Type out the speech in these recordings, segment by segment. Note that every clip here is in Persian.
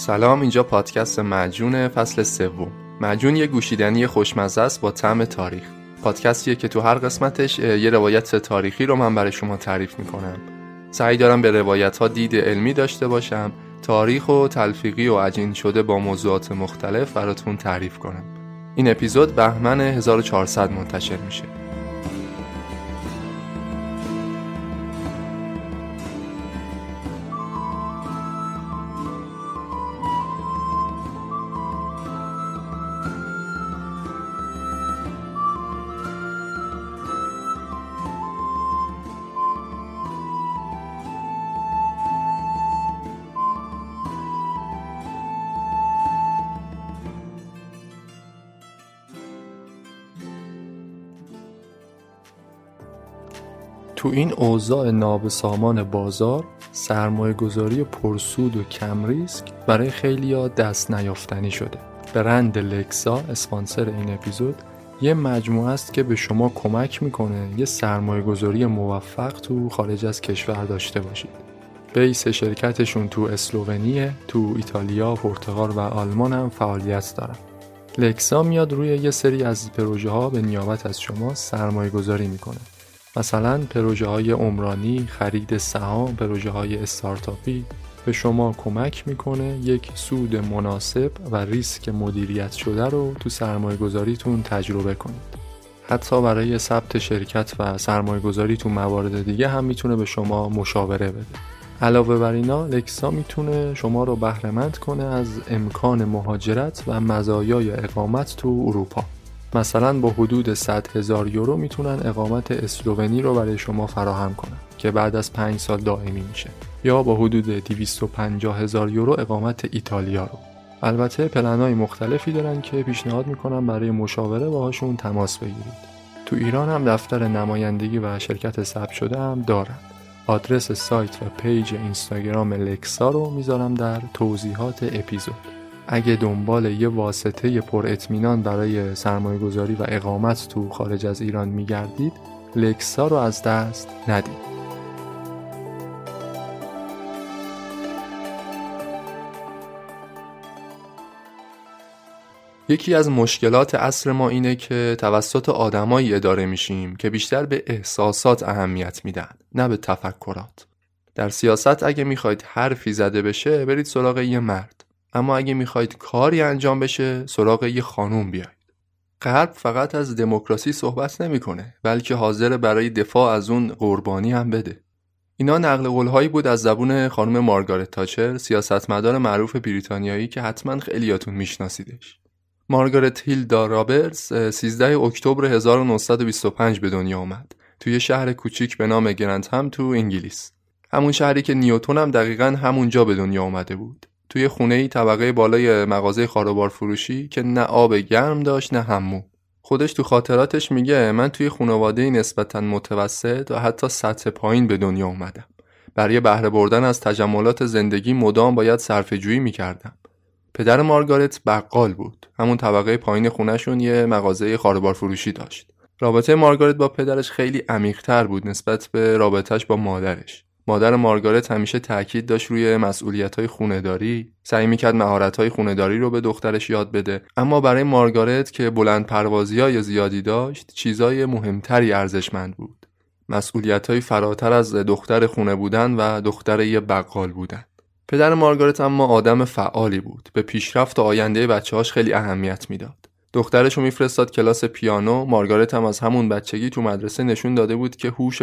سلام اینجا پادکست مجون فصل سوم. مجون یه گوشیدنی خوشمزه است با طعم تاریخ. پادکستیه که تو هر قسمتش یه روایت تاریخی رو من برای شما تعریف می‌کنم. سعی دارم به روایت ها دید علمی داشته باشم تاریخ و تلفیقی و عجین شده با موضوعات مختلف براتون تعریف کنم. این اپیزود بهمن 1400 منتشر میشه. تو این اوضاع نابسامان بازار سرمایه گذاری پرسود و کم ریسک برای خیلی ها دست نیافتنی شده. برند لکسا اسپانسر این اپیزود یه مجموعه است که به شما کمک می‌کنه یه سرمایه گذاری موفق تو خارج از کشور داشته باشید. بیس شرکتشون تو اسلوونیه تو ایتالیا، پرتغال و آلمان هم فعالیت دارن. لکسا میاد روی یه سری از پروژه ها به نیابت از شما سرمایه گذاری می‌کنه. مثلا پروژه های عمرانی، خرید سهام، پروژه های استارتاپی به شما کمک می‌کنه یک سود مناسب و ریسک مدیریت شده رو تو سرمایه گذاریتون تجربه کنید. حتی برای ثبت شرکت و سرمایه گذاری تو موارد دیگه هم می‌تونه به شما مشاوره بده. علاوه بر اینا لکسا می‌تونه شما رو بهرهمند کنه از امکان مهاجرت و مزایای اقامت تو اروپا. مثلا با حدود 100 هزار یورو می‌تونن اقامت اسلوونی رو برای شما فراهم کنن که بعد از 5 سال دائمی میشه. یا با حدود 250 هزار یورو اقامت ایتالیا رو. البته پلنهای مختلفی دارن که پیشنهاد می‌کنم برای مشاوره باهاشون تماس بگیرید. تو ایران هم دفتر نمایندگی و شرکت ثبت شده هم دارن. آدرس سایت و پیج اینستاگرام لکسا رو می‌ذارم در توضیحات اپیزود. اگه دنبال یه واسطه پر اطمینان برای سرمایه گذاری و اقامت تو خارج از ایران میگردید لکسا رو از دست ندید. یکی از مشکلات اصر ما اینه که توسط آدمایی اداره میشیم که بیشتر به احساسات اهمیت میدن نه به تفکرات. در سیاست اگه می‌خواید حرفی زده بشه برید سراغ یه مرد. اما اگه می‌خواید کاری انجام بشه سراغ یه خانوم بیاید غرب فقط از دموکراسی صحبت نمی‌کنه بلکه حاضر برای دفاع از اون قربانی هم بده. اینا نقل قولهایی بود از زبون خانم مارگارت تاچر سیاستمدار معروف بریتانیایی که حتما خیلیاتون میشناسیدش. مارگارت هیلدا رابرتس 13 اکتبر 1925 به دنیا آمد توی شهر کوچیک به نام گرنت هم تو انگلیس. همون شهری که نیوتون هم دقیقا همونجا به دنیا آمده بود. توی خونه ای طبقه بالای مغازه خاروبار فروشی که نه آب گرم داشت نه همو خودش تو خاطراتش میگه من توی خانواده نسبتا متوسط و حتی سطح پایین به دنیا اومدم. برای بهره بردن از تجملات زندگی مدام باید صرفه جویی می‌کردم. پدر مارگارت بقال بود. همون طبقه پایین خونهشون یه مغازه خاروبار فروشی داشت. رابطه مارگارت با پدرش خیلی عمیقتر بود نسبت به رابطهش با مادرش. مادر مارگارت همیشه تاکید داشت روی مسئولیت های خونداری سعی می‌کرد مهارت های خونداری رو به دخترش یاد بده. اما برای مارگارت که بلند پروازی های زیادی داشت چیزای مهمتری ارزشمند بود. مسئولیت های فراتر از دختر خونه بودن و دختر یه بقال بودن. پدر مارگارت اما آدم فعالی بود. به پیشرفت و آینده بچه‌هاش خیلی اهمیت می‌داد. دخترش رو میفرستاد کلاس پیانو. مارگارت هم از همون بچگی تو مدرسه نشون داده بود که هوش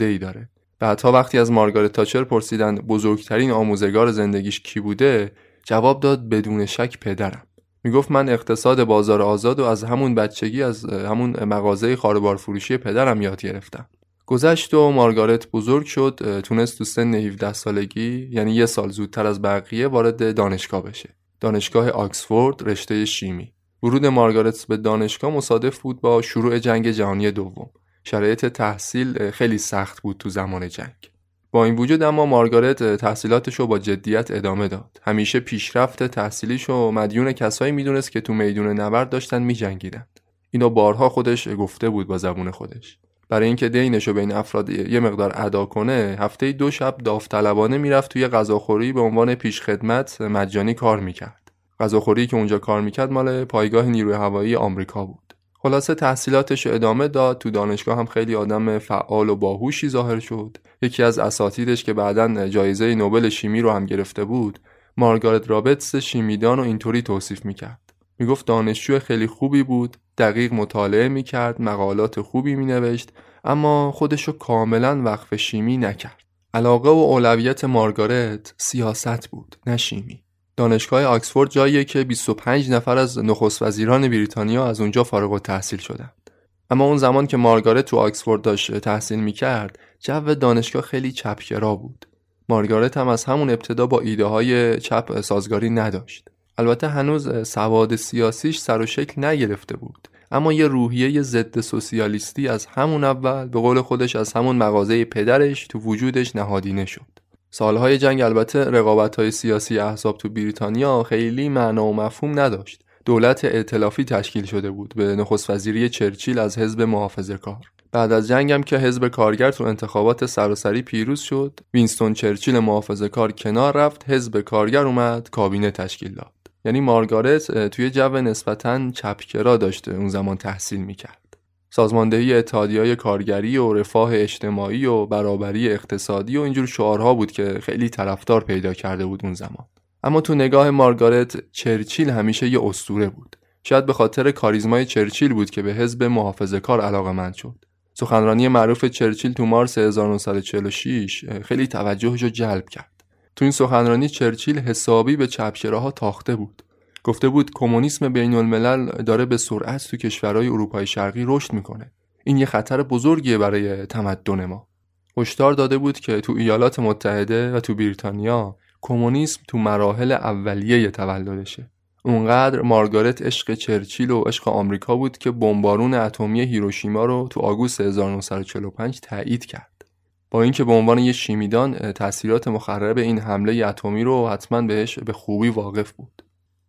ای داره. بعدها وقتی از مارگارت تاچر پرسیدند بزرگترین آموزگار زندگیش کی بوده جواب داد بدون شک پدرم. می‌گفت من اقتصاد بازار آزاد و از همون بچگی از همون مغازه خاربار فروشی پدرم یاد گرفتم. گذشت و مارگارت بزرگ شد تونست تو سن 17 سالگی یعنی یه سال زودتر از بقیه وارد دانشگاه بشه. دانشگاه آکسفورد رشته شیمی. ورود مارگارت به دانشگاه مصادف بود با شروع جنگ جهانی دوم. شرایط تحصیل خیلی سخت بود تو زمان جنگ. با این وجود اما مارگارت تحصیلاتش رو با جدیت ادامه داد. همیشه پیشرفت تحصیلیش و مدیون کسایی می‌دونست که تو میدون نبرد داشتن میجنگیدن. اینو بارها خودش گفته بود با زبون خودش. برای اینکه دینش رو بین افراد یه مقدار ادا کنه هفته دو شب داوطلبانه می‌رفت توی غذاخوری به عنوان پیشخدمت مجانی کار می‌کرد. غذاخوری که اونجا کار می‌کرد مال پایگاه نیروی هوایی آمریکا بود. خلاصه تحصیلاتش ادامه داد. تو دانشگاه هم خیلی آدم فعال و باهوشی ظاهر شد. یکی از اساتیدش که بعدا جایزه نوبل شیمی رو هم گرفته بود مارگارت رابتس شیمیدان و اینطوری توصیف می‌کرد. می‌گفت دانشجو خیلی خوبی بود دقیق مطالعه می‌کرد مقالات خوبی مینوشت اما خودشو کاملا وقف شیمی نکرد. علاقه و اولویت مارگارت سیاست بود نه شیمی. دانشگاه آکسفورد جاییه که 25 نفر از نخست وزیران بریتانیا از اونجا فارغ التحصیل شدند. اما اون زمان که مارگارت تو آکسفورد داشت تحصیل می‌کرد جو دانشگاه خیلی چپگرا بود. مارگارت هم از همون ابتدا با ایده های چپ سازگاری نداشت. البته هنوز سواد سیاسیش سر و شکل نگرفته بود. اما یه روحیه ضد سوسیالیستی از همون اول به قول خودش از همون مغازه پدرش تو وجودش نهادینه شد. سالهای جنگ البته رقابت های سیاسی احزاب تو بریتانیا خیلی معنا و مفهوم نداشت. دولت ائتلافی تشکیل شده بود به نخست وزیری چرچیل از حزب محافظه کار بعد از جنگم که حزب کارگر تو انتخابات سراسری پیروز شد وینستون چرچیل محافظه کار کنار رفت حزب کارگر اومد کابینه تشکیل داد. یعنی مارگارت توی جو نسبتا چپکرا داشته اون زمان تحصیل می‌کرد. سازماندهی اتحادیهای کارگری و رفاه اجتماعی و برابری اقتصادی و اینجور شعارها بود که خیلی طرفدار پیدا کرده بود اون زمان. اما تو نگاه مارگارت چرچیل همیشه یه استوره بود. شاید به خاطر کاریزمای چرچیل بود که به حزب محافظه کار علاقه شد. سخنرانی معروف چرچیل تو مارس 1946 خیلی توجهش رو جلب کرد. تو این سخنرانی چرچیل حسابی به چپگراها تاخته بود. گفته بود کمونیسم بین الملل داره به سرعت تو کشورهای اروپای شرقی رشد می‌کنه. این یه خطر بزرگیه برای تمدن ما. هشدار داده بود که تو ایالات متحده و تو بریتانیا کمونیسم تو مراحل اولیه تولدشه. اونقدر مارگارت عشق چرچیل و عشق آمریکا بود که بمبارون اتمی هیروشیما رو تو آگوست 1945 تایید کرد. با اینکه به عنوان یه شیمیدان تاثیرات مخرب این حمله اتمی رو حتما بهش به خوبی واقف بود.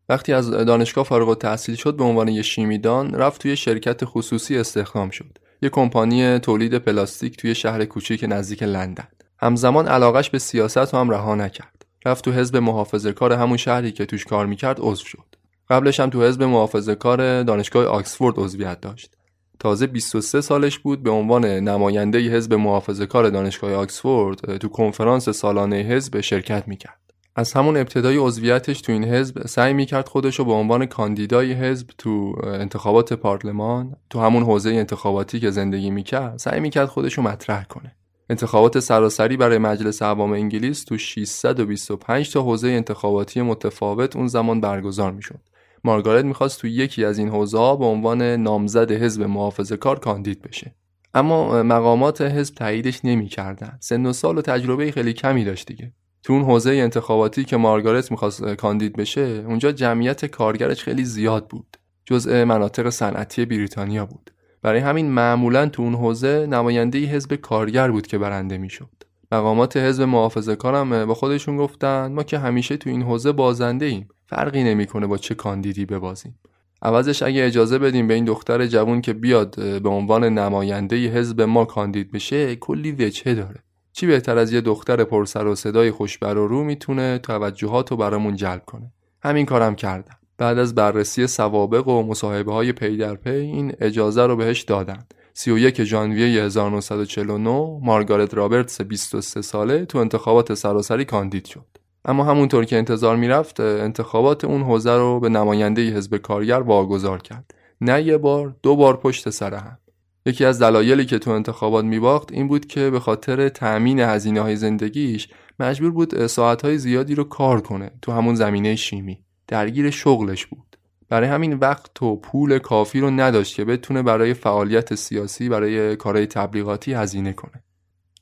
وقتی از دانشگاه فارغ التحصیل شد به عنوان یه شیمیدان رفت توی شرکت خصوصی استخدام شد. یه کمپانی تولید پلاستیک توی شهر کوچیک نزدیک لندن. همزمان علاقش به سیاست رو هم رها نکرد. رفت تو حزب محافظه کار همون شهری که توش کار می‌کرد عضو شد. قبلش هم تو حزب محافظه کار دانشگاه آکسفورد عضویت داشت. تازه 23 سالش بود به عنوان نماینده حزب محافظه کار دانشگاه آکسفورد تو کنفرانس سالانه حزب شرکت می‌کرد. از همون ابتدای عضویتش تو این حزب سعی می‌کرد خودش رو به عنوان کاندیدای حزب تو انتخابات پارلمان تو همون حوزه انتخاباتی که زندگی می‌کرد سعی می‌کرد خودش رو مطرح کنه. انتخابات سراسری برای مجلس عوام انگلیس تو 625 تا حوزه انتخاباتی متفاوت اون زمان برگزار می‌شد. مارگارت می‌خواست تو یکی از این حوزه ها به عنوان نامزد حزب محافظه کار کاندید بشه اما مقامات حزب تاییدش نمی‌کردن سن و سال و تجربه خیلی کمی داشت دیگه تو اون حوزه انتخاباتی که مارگارت می‌خواست کاندید بشه اونجا جمعیت کارگرش خیلی زیاد بود. جزء مناطق صنعتی بریتانیا بود. برای همین معمولا تو اون حوزه نماینده حزب کارگر بود که برنده می‌شد. مقامات حزب محافظه کارم با خودشون گفتن ما که همیشه تو این حوزه بازنده ایم فرقی نمی‌کنه با چه کاندیدی ببازیم. عوضش اگه اجازه بدیم به این دختر جوون که بیاد به عنوان نماینده حزب ما کاندید بشه کلی وجهه داره. چی بهتر از یه دختر پرسر و صدای خوشبر و رو می‌تونه توجهات رو برامون جلب کنه؟ همین کارم کردم. بعد از بررسی سوابق و مصاحبه های پی در پی این اجازه رو بهش دادن. 31 ژانویه 1949 مارگارت رابرتس 23 ساله تو انتخابات سراسری کاندید شد. اما همونطور که انتظار می‌رفت انتخابات اون حوزه رو به نماینده حزب کارگر واگذار کرد. نه یه بار دو بار پشت سر هم. یکی از دلایلی که تو انتخابات میباخت این بود که به خاطر تأمین هزینه های زندگیش مجبور بود ساعتهای زیادی رو کار کنه تو همون زمینه شیمی. درگیر شغلش بود. برای همین وقت و پول کافی رو نداشت که بتونه برای فعالیت سیاسی برای کارهای تبلیغاتی هزینه کنه.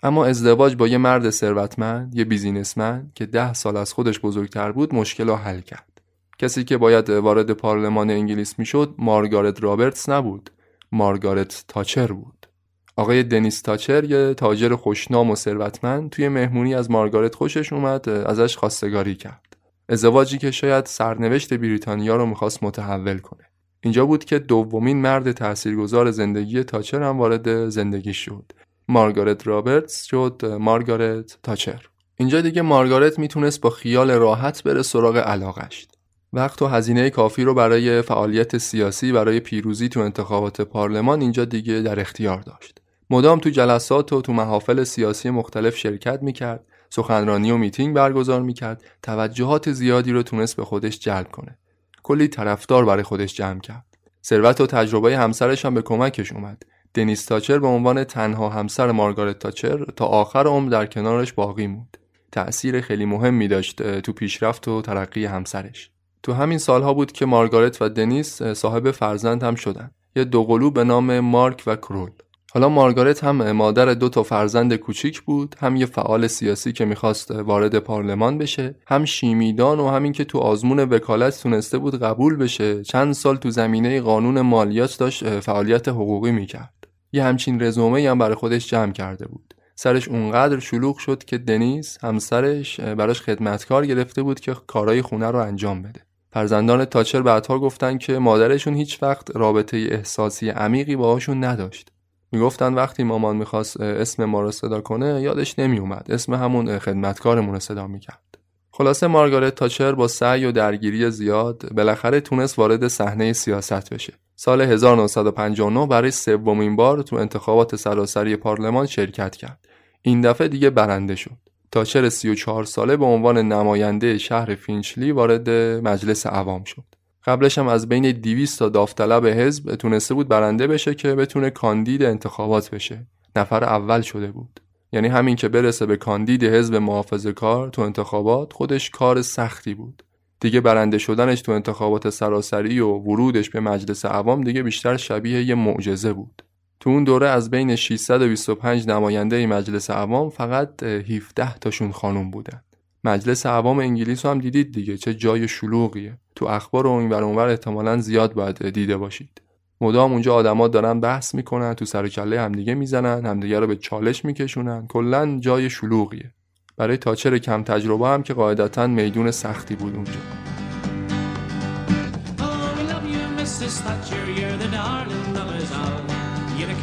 اما ازدواج با یه مرد ثروتمند یه بیزینسمن که ده سال از خودش بزرگتر بود مشکل رو حل کرد. کسی که باید وارد پارلمان انگلیس می‌شد مارگارت رابرتس نبود. مارگارت تاچر بود. آقای دنیس تاچر یه تاجر خوشنام و ثروتمند توی مهمونی از مارگارت خوشش اومد ازش خواستگاری کرد. ازدواجی که شاید سرنوشت بریتانیا رو می‌خواست متحول کنه. اینجا بود که دومین مرد تاثیرگذار زندگی تاچر هم وارد زندگی شد. مارگارت رابرتس شد مارگارت تاچر. اینجا دیگه مارگارت می‌تونست با خیال راحت بره سراغ علاقش. وقت و هزینه کافی رو برای فعالیت سیاسی برای پیروزی تو انتخابات پارلمان اینجا دیگه در اختیار داشت. مدام تو جلسات و تو محافل سیاسی مختلف شرکت می‌کرد سخنرانی و میتینگ برگزار می‌کرد توجهات زیادی رو تونست به خودش جلب کنه. کلی طرفدار برای خودش جمع کرد. ثروت و تجربه همسرش هم به کمکش اومد. دنیس تاچر به عنوان تنها همسر مارگارت تاچر تا آخر عمر در کنارش باقی موند. تأثیر خیلی مهمی داشت تو پیشرفت و ترقی همسرش. تو همین سالها بود که مارگارت و دنیس صاحب فرزند هم شدن. یه دوقلو به نام مارک و کرول. حالا مارگارت هم مادر دو تا فرزند کوچیک بود هم یه فعال سیاسی که می‌خواست وارد پارلمان بشه هم شیمیدان و همین که تو آزمون وکالت تونسته بود قبول بشه چند سال تو زمینه قانون مالیات داشت فعالیت حقوقی می‌کرد. یه همچین رزومه هم برای خودش جمع کرده بود. سرش اونقدر شلوغ شد که دنیز همسرش براش خدمتکار گرفته بود که کارهای خونه رو انجام بده. فرزندان تاچر بعدها گفتن که مادرشون هیچ وقت رابطه احساسی عمیقی باهاشون نداشت. می‌گفتن وقتی مامان می‌خواست اسم ما رو صدا کنه یادش نمیومد اسم همون خدمتکارمون رو صدا می‌کرد. خلاصه مارگارت تاچر با سعی و درگیری زیاد بالاخره تونست وارد صحنه سیاست بشه. سال 1959 برای سومین بار تو انتخابات سراسری پارلمان شرکت کرد. این دفعه دیگه برنده شد. تاچر 34 ساله به عنوان نماینده شهر فینچلی وارد مجلس عوام شد. قبلش هم از بین 200 تا داوطلب حزب تونسته بود برنده بشه که بتونه کاندید انتخابات بشه. نفر اول شده بود. یعنی همین که برسه به کاندید حزب محافظه کار تو انتخابات خودش کار سختی بود. دیگه برنده شدنش تو انتخابات سراسری و ورودش به مجلس عوام دیگه بیشتر شبیه یه معجزه بود. تو اون دوره از بین 625 نماینده مجلس عوام فقط 17 تاشون خانم بودن. مجلس عوام انگلیس هم دیدید دیگه چه جای شلوغیه. تو اخبار و این اونور احتمالا زیاد باید دیده باشید. مدام اونجا آدما دارن بحث می‌کنن تو سر کله همدیگه می‌زنن همدیگه رو به چالش میکشونن. کلا جای شلوغیه. برای تاچر کم تجربه هم که قاعدتا میدون سختی بود اونجا.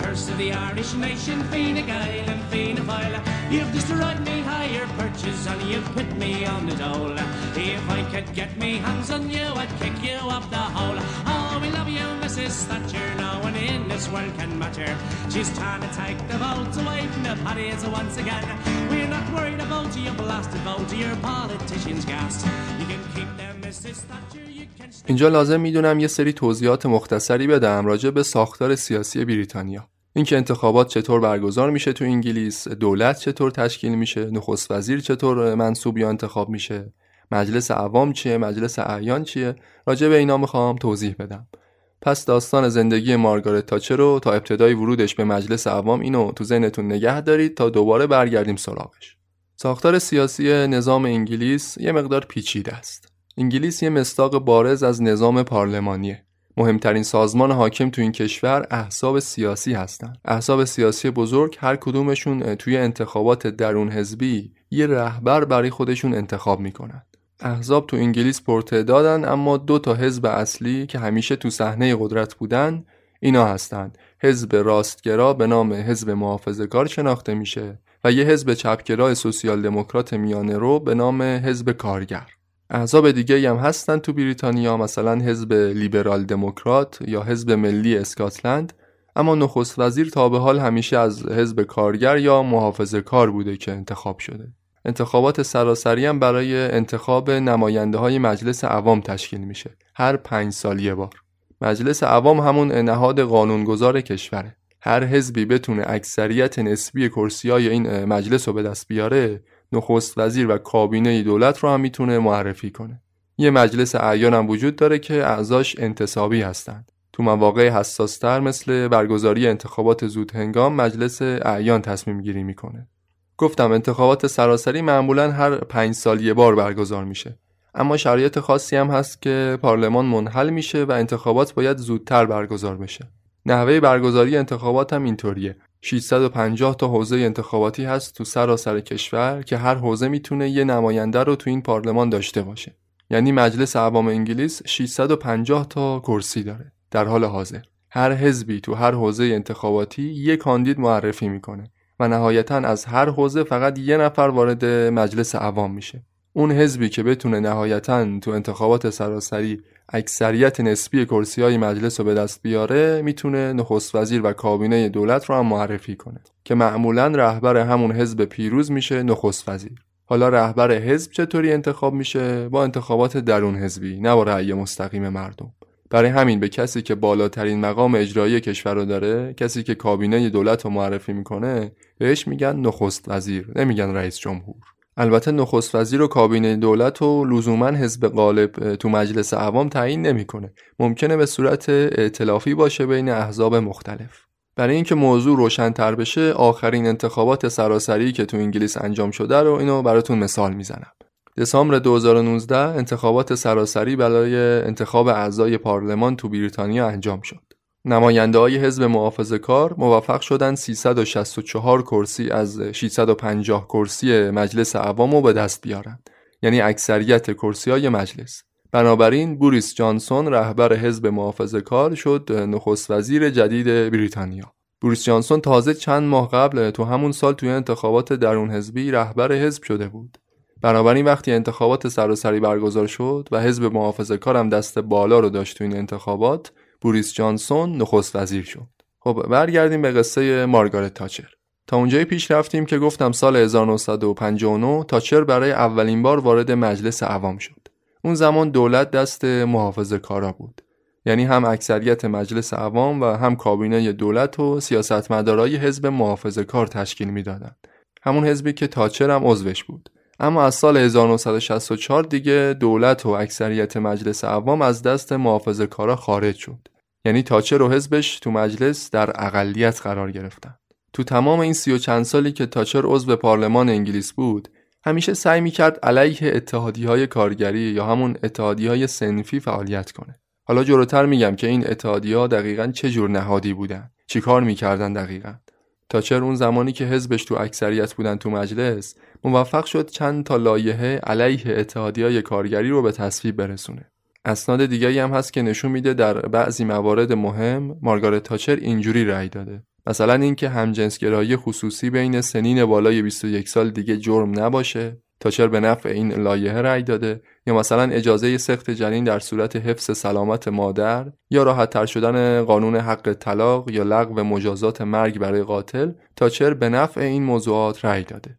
Curse of the Irish nation, Fine Gael and Fine Gael. You've destroyed me higher perches and you've put me on the dole. If I could get me hands on you, I'd kick you up the hole. Oh, we love you, Mrs. Thatcher. No one in this world can matter. She's trying to take the votes away from the parties once again. We're not worried about your blasted vote, your politicians' gas. You can keep them. اینجا لازم می‌دونم یه سری توضیحات مختصری بدم راجع به ساختار سیاسی بریتانیا. اینکه انتخابات چطور برگزار میشه تو انگلیس دولت چطور تشکیل میشه نخست وزیر چطور منصوب یا انتخاب میشه مجلس عوام چیه مجلس اعیان چیه راجع به اینا می‌خوام توضیح بدم پس داستان زندگی مارگارت تاچر رو تا ابتدای ورودش به مجلس عوام اینو تو ذهنتون نگه دارید تا دوباره برگردیم سراغش ساختار سیاسی نظام انگلیس یه مقدار پیچیده است. انگلیس یه مستاق بارز از نظام پارلمانیه. مهمترین سازمان حاکم تو این کشور احزاب سیاسی هستند. احزاب سیاسی بزرگ هر کدومشون توی انتخابات درون حزبی یه رهبر برای خودشون انتخاب می‌کنن. احزاب تو انگلیس پرتعدادن اما دو تا حزب اصلی که همیشه تو صحنه قدرت بودن اینا هستند. حزب راستگرا به نام حزب محافظه‌کار شناخته میشه و یه حزب چپگرا سوسیال دموکرات میانه رو به نام حزب کارگر. احزاب دیگه هم هستن تو بریتانیا مثلا حزب لیبرال دموکرات یا حزب ملی اسکاتلند اما نخست وزیر تا به حال همیشه از حزب کارگر یا محافظه کار بوده که انتخاب شده. انتخابات سراسری هم برای انتخاب نماینده های مجلس عوام تشکیل میشه هر پنج سال یه بار. مجلس عوام همون نهاد قانونگذار کشوره. هر حزبی بتونه اکثریت نسبی کرسی های این مجلس رو به دست بیاره نخست وزیر و کابینه دولت رو هم می‌تونه معرفی کنه. یه مجلس اعیان هم وجود داره که اعضاش انتصابی هستند. تو مواقع حساستر مثل برگزاری انتخابات زود هنگام مجلس اعیان تصمیم گیری می‌کنه. گفتم انتخابات سراسری معمولا هر پنج سال یه بار برگزار میشه. اما شرایط خاصی هم هست که پارلمان منحل میشه و انتخابات باید زودتر برگزار بشه. نحوه برگزاری انتخابات هم اینطوریه. 650 تا حوزه انتخاباتی هست تو سراسر کشور که هر حوزه می‌تونه یه نماینده رو تو این پارلمان داشته باشه. یعنی مجلس عوام انگلیس 650 تا کرسی داره در حال حاضر. هر حزبی تو هر حوزه انتخاباتی یه کاندید معرفی می‌کنه و نهایتا از هر حوزه فقط یه نفر وارد مجلس عوام میشه. اون حزبی که بتونه نهایتا تو انتخابات سراسری اکثریت نسبی کرسی های مجلس رو به دست بیاره می‌تونه نخست وزیر و کابینه دولت رو هم معرفی کنه که معمولا رهبر همون حزب پیروز میشه نخست وزیر. حالا رهبر حزب چطوری انتخاب میشه؟ با انتخابات درون حزبی نه با رأی مستقیم مردم. برای همین به کسی که بالاترین مقام اجرایی کشور رو داره کسی که کابینه دولت رو معرفی می‌کنه بهش میگن نخست وزیر نمیگن رئیس جمهور. البته نخست وزیر و کابینه دولت و لزوما حزب غالب تو مجلس عوام تعیین نمی‌کنه. ممکنه به صورت ائتلافی باشه بین احزاب مختلف. برای اینکه موضوع روشنتر بشه آخرین انتخابات سراسری که تو انگلیس انجام شده رو اینو براتون مثال می‌زنم. دسامبر 2019 انتخابات سراسری برای انتخاب اعضای پارلمان تو بریتانیا انجام شد. نماینده های حزب محافظ کار موفق شدن 364 کرسی از 650 کرسی مجلس عوام رو به دست بیارند یعنی اکثریت کرسی های مجلس. بنابراین بوریس جانسون رهبر حزب محافظ کار شد نخست وزیر جدید بریتانیا. بوریس جانسون تازه چند ماه قبل تو همون سال توی انتخابات درون حزبی رهبر حزب شده بود. بنابراین وقتی انتخابات سراسری برگزار شد و حزب محافظ کارم دست بالا رو داشت تو این انتخابات بوریس جانسون نخست وزیر شد. خب برگردیم به قصه مارگارت تاچر. تا اونجایی پیش رفتیم که گفتم سال 1959 تاچر برای اولین بار وارد مجلس عوام شد. اون زمان دولت دست محافظ کارا بود. یعنی هم اکثریت مجلس عوام و هم کابینه دولت و سیاستمدارای حزب محافظ کار تشکیل می‌دادند. همون حزبی که تاچر هم عضوش بود. اما از سال 1964 دیگه دولت و اکثریت مجلس عوام از دست محافظه کارا خارج شد. یعنی تاچر و حزبش تو مجلس در اقلیت قرار گرفتن. تو تمام این سی و چند سالی که تاچر عضو پارلمان انگلیس بود همیشه سعی می‌کرد علیه اتحادی های کارگری یا همون اتحادی های سنفی فعالیت کنه. حالا جلوتر میگم که این اتحادی ها دقیقا چه جور نهادی بودن چیکار می‌کردن دقیقا. تاچر اون زمانی که حزبش تو اکثریت بودن تو مجلس موفق شد چند تا لایحه علیه اتحادیای کارگری رو به تصویب برسونه. اسناد دیگری هم هست که نشون میده در بعضی موارد مهم مارگارت تاچر اینجوری رأی داده. مثلا اینکه همجنسگرایی خصوصی بین سنین بالای 21 سال دیگه جرم نباشه تاچر به نفع این لایحه رأی داده؟ یا مثلا اجازه سخت جنین در صورت حفظ سلامت مادر؟ یا راحت تر شدن قانون حق طلاق یا لغو مجازات مرگ برای قاتل تاچر به نفع این موضوعات رأی داده؟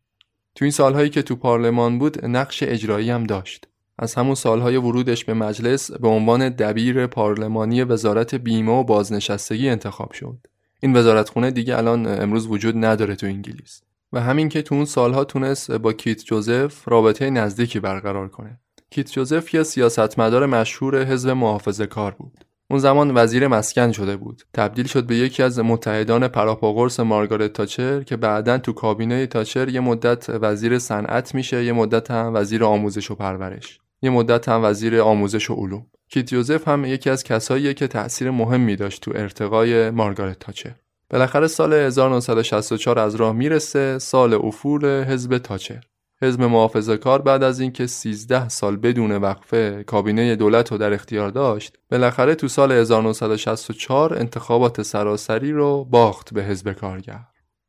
تو این سالهایی که تو پارلمان بود نقش اجرایی هم داشت. از همون سالهای ورودش به مجلس به عنوان دبیر پارلمانی وزارت بیمه و بازنشستگی انتخاب شد. این وزارتخونه دیگه الان امروز وجود نداره تو انگلیس. و همین که تو اون سالها تونست با کیت جوزف رابطه نزدیکی برقرار کنه. کیت جوزف یه سیاستمدار مشهور حزب محافظه کار بود. اون زمان وزیر مسکن شده بود. تبدیل شد به یکی از متحدان پروپاقرص مارگارت تاچر که بعدا تو کابینه تاچر یه مدت وزیر صنعت میشه یه مدت هم وزیر آموزش و پرورش. یه مدت هم وزیر آموزش و علوم. کیت جوزف هم یکی از کساییه که تأثیر مهمی داشت تو ارتقای مارگارت تاچر. بالاخره سال 1964 از راه می‌رسه سال افول حزب تاچر حزب محافظه کار بعد از اینکه 13 سال بدون وقفه کابینه دولت رو در اختیار داشت بالاخره تو سال 1964 انتخابات سراسری رو باخت به حزب کارگر.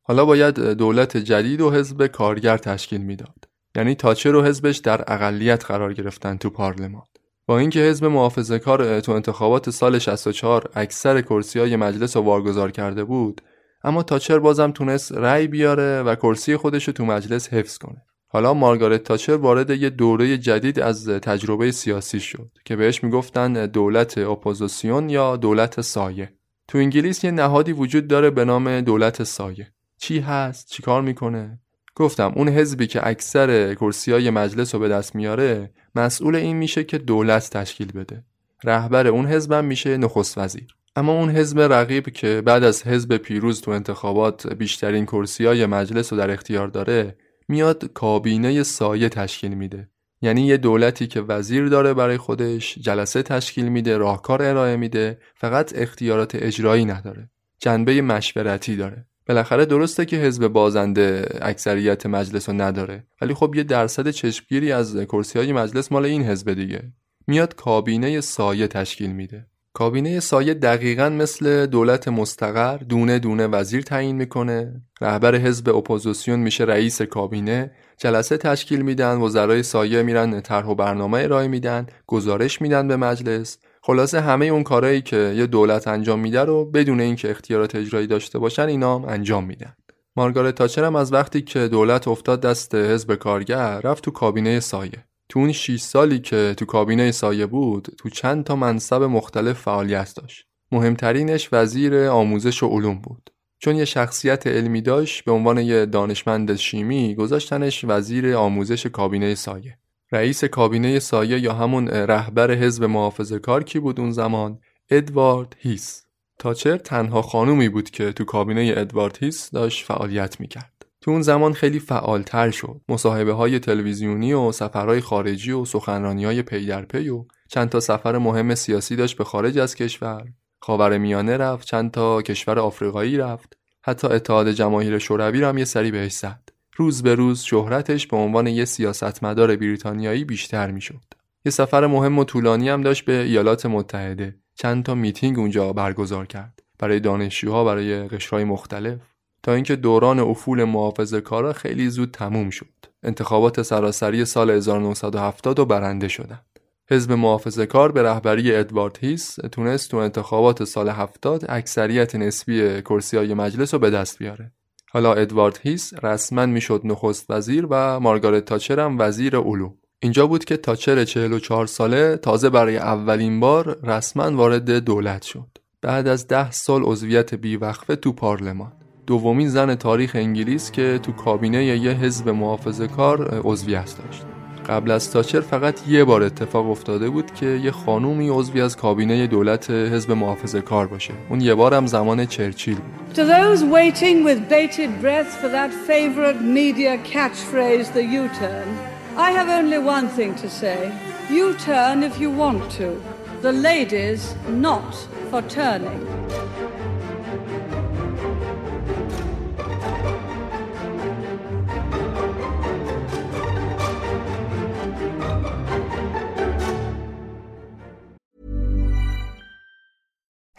حالا باید دولت جدید و حزب کارگر تشکیل می‌داد. یعنی تاچر و حزبش در اقلیت قرار گرفتن تو پارلمان. با اینکه حزب محافظه کار تو انتخابات سال 64 اکثر کرسی های مجلس رو واگذار کرده بود اما تاچر بازم تونست رأی بیاره و کرسی خودش رو تو مجلس حفظ کنه. حالا مارگارت تاچر وارد یه دوره جدید از تجربه سیاسی شد که بهش می‌گفتن دولت اپوزیسیون یا دولت سایه. تو انگلیس یه نهادی وجود داره به نام دولت سایه. چی هست؟ چیکار می‌کنه؟ گفتم اون حزبی که اکثر کرسی های مجلس رو به دست میاره مسئول این میشه که دولت تشکیل بده. رهبر اون حزبم میشه نخست وزیر. اما اون حزب رقیب که بعد از حزب پیروز تو انتخابات بیشترین کرسی های مجلس رو در اختیار داره میاد کابینه سایه تشکیل میده. یعنی یه دولتی که وزیر داره برای خودش جلسه تشکیل میده راهکار ارائه میده فقط اختیارات اجرایی نداره. جنبه مشورتی داره. بالاخره درسته که حزب بازنده اکثریت مجلس رو نداره ولی خب یه درصد چشمگیری از کرسی های مجلس مال این حزب دیگه. میاد کابینه سایه تشکیل میده. کابینه سایه دقیقا مثل دولت مستقر دونه دونه وزیر تعیین می‌کنه. رهبر حزب اپوزیسیون میشه رئیس کابینه. جلسه تشکیل میدن وزرای سایه میرن طرح و برنامه ارائه میدن گزارش میدن به مجلس. خلاصه همه اون کارهایی که یه دولت انجام میده رو بدون اینکه اختیارات اجرایی داشته باشن اینا انجام میدن. مارگارت تاچر هم از وقتی که دولت افتاد دست حزب کارگر رفت تو کابینه سایه. تو اون 6 سالی که تو کابینه سایه بود تو چند تا منصب مختلف فعالیت داشت. مهمترینش وزیر آموزش و علوم بود. چون یه شخصیت علمی داشت به عنوان یه دانشمند شیمی گذاشتنش وزیر آموزش کابینه سایه. رئیس کابینه سایه یا همون رهبر حزب محافظه کار کی بود اون زمان؟ ادوارد هیث. تاچر تنها خانومی بود که تو کابینه ادوارد هیث داشت فعالیت می‌کرد. تو اون زمان خیلی فعالتر شد. مصاحبه های تلویزیونی و سفرهای خارجی و سخنرانی های پی در پی و چند تا سفر مهم سیاسی داشت به خارج از کشور. خاور میانه رفت چند تا کشور آفریقایی رفت. حتی اتحاد جماهیر شوروی رو هم یه سری بهش زد. روز به روز شهرتش به عنوان یه سیاستمدار بریتانیایی بیشتر می‌شد یه سفر مهم و طولانی هم داشت به ایالات متحده چند تا میتینگ اونجا برگزار کرد برای دانشجوها برای قشرهای مختلف تا اینکه دوران افول محافظه کارا خیلی زود تموم شد. انتخابات سراسری سال 1970 و برنده شدند. حزب محافظه کار به رهبری ادوارد هیس تونست تو انتخابات سال 70 اکثریت نسبی کرسی های مجلس رو به دست بیاره. حالا ادوارد هیس رسما می‌شد نخست وزیر و مارگارت تاچر هم وزیر علوم. اینجا بود که تاچر 44 ساله تازه برای اولین بار رسما وارد دولت شد. بعد از ده سال عضویت بیوقفه تو پارلمان. دومین زن تاریخ انگلیس که تو کابینه یه حزب محافظه کار عضویت داشت قبل از تاچر فقط یه بار اتفاق افتاده بود که یه خانومی عضوی از کابینه دولت حزب محافظ کار باشه. اون یه بار هم زمان چرچیل بود. The ladies not for turning.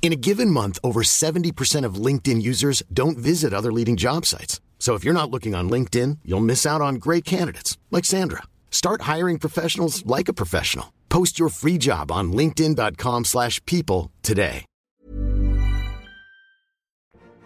In a given month, over 70% of LinkedIn users don't visit other leading job sites. So if you're not looking on LinkedIn, you'll miss out on great candidates like Sandra. Start hiring professionals like a professional. Post your free job on linkedin.com/people today.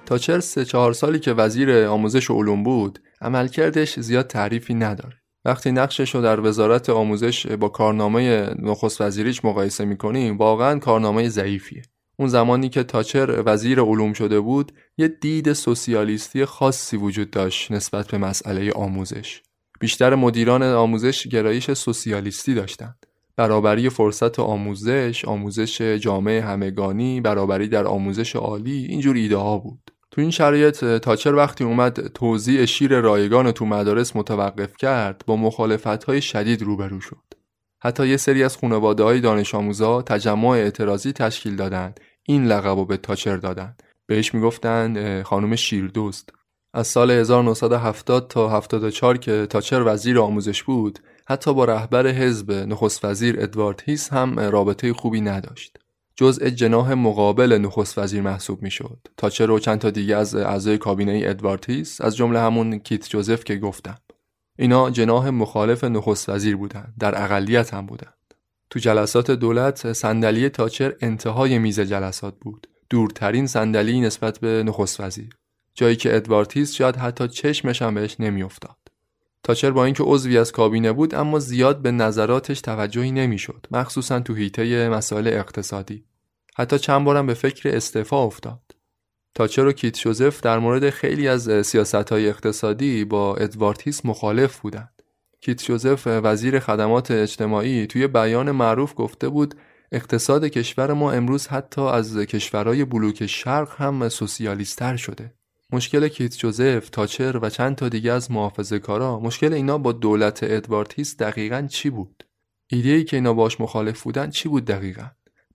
تاچر سه چهار سالی که وزیر آموزش و علوم بود عملکردش زیاد تعریفی نداره وقتی نقشش رو در وزارت آموزش با کارنامه نخست وزیریش مقایسه می‌کنیم واقعا کارنامه ضعیفیه اون زمانی که تاچر وزیر علوم شده بود یه دید سوسیالیستی خاصی وجود داشت نسبت به مسئله آموزش بیشتر مدیران آموزش گرایش سوسیالیستی داشتند برابری فرصت آموزش، آموزش جامعه همگانی، برابری در آموزش عالی اینجور ایده ها بود. تو این شرایط تاچر وقتی اومد توضیح شیر رایگان تو مدارس متوقف کرد با مخالفت های شدید روبرو شد. حتی یه سری از خانواده های دانش آموزا تجمع اعتراضی تشکیل دادند. این لقب رو به تاچر دادن بهش می‌گفتند خانم شیردوست. از سال 1970 تا 74 که تاچر وزیر آموزش بود حتی با رهبر حزب نخست وزیر ادوارد هیس هم رابطه خوبی نداشت. جزء جناح مقابل نخست وزیر محسوب می‌شد. تاچر و چند تا دیگه از اعضای کابینه ادوارد هیس از جمله همون کیت جوزف که گفتم. اینا جناح مخالف نخست وزیر بودند در اقلیت هم بودند تو جلسات دولت صندلی تاچر انتهای میز جلسات بود. دورترین صندلی نسبت به نخست وزیر. جایی که ادوارتیز شاید حتی چشمش هم بهش نمیافتاد. تاچر با اینکه عضوی از کابینه بود اما زیاد به نظراتش توجهی نمی‌شد مخصوصا تو هیته مسائل اقتصادی. حتی چند بارم به فکر استعفا افتاد. تاچر و کیت شوزف در مورد خیلی از سیاست های اقتصادی با ادوارتیس مخالف بودند کیت جوزف وزیر خدمات اجتماعی توی بیان معروف گفته بود اقتصاد کشور ما امروز حتی از کشورهای بلوک شرق هم سوسیالیستر شده مشکل کیت جوزف، تاچر و چند تا دیگه از محافظه کارا مشکل اینا با دولت ادوارتیس دقیقا چی بود؟ ایده ای که اینا باش مخالف بودن چی بود دقیقا؟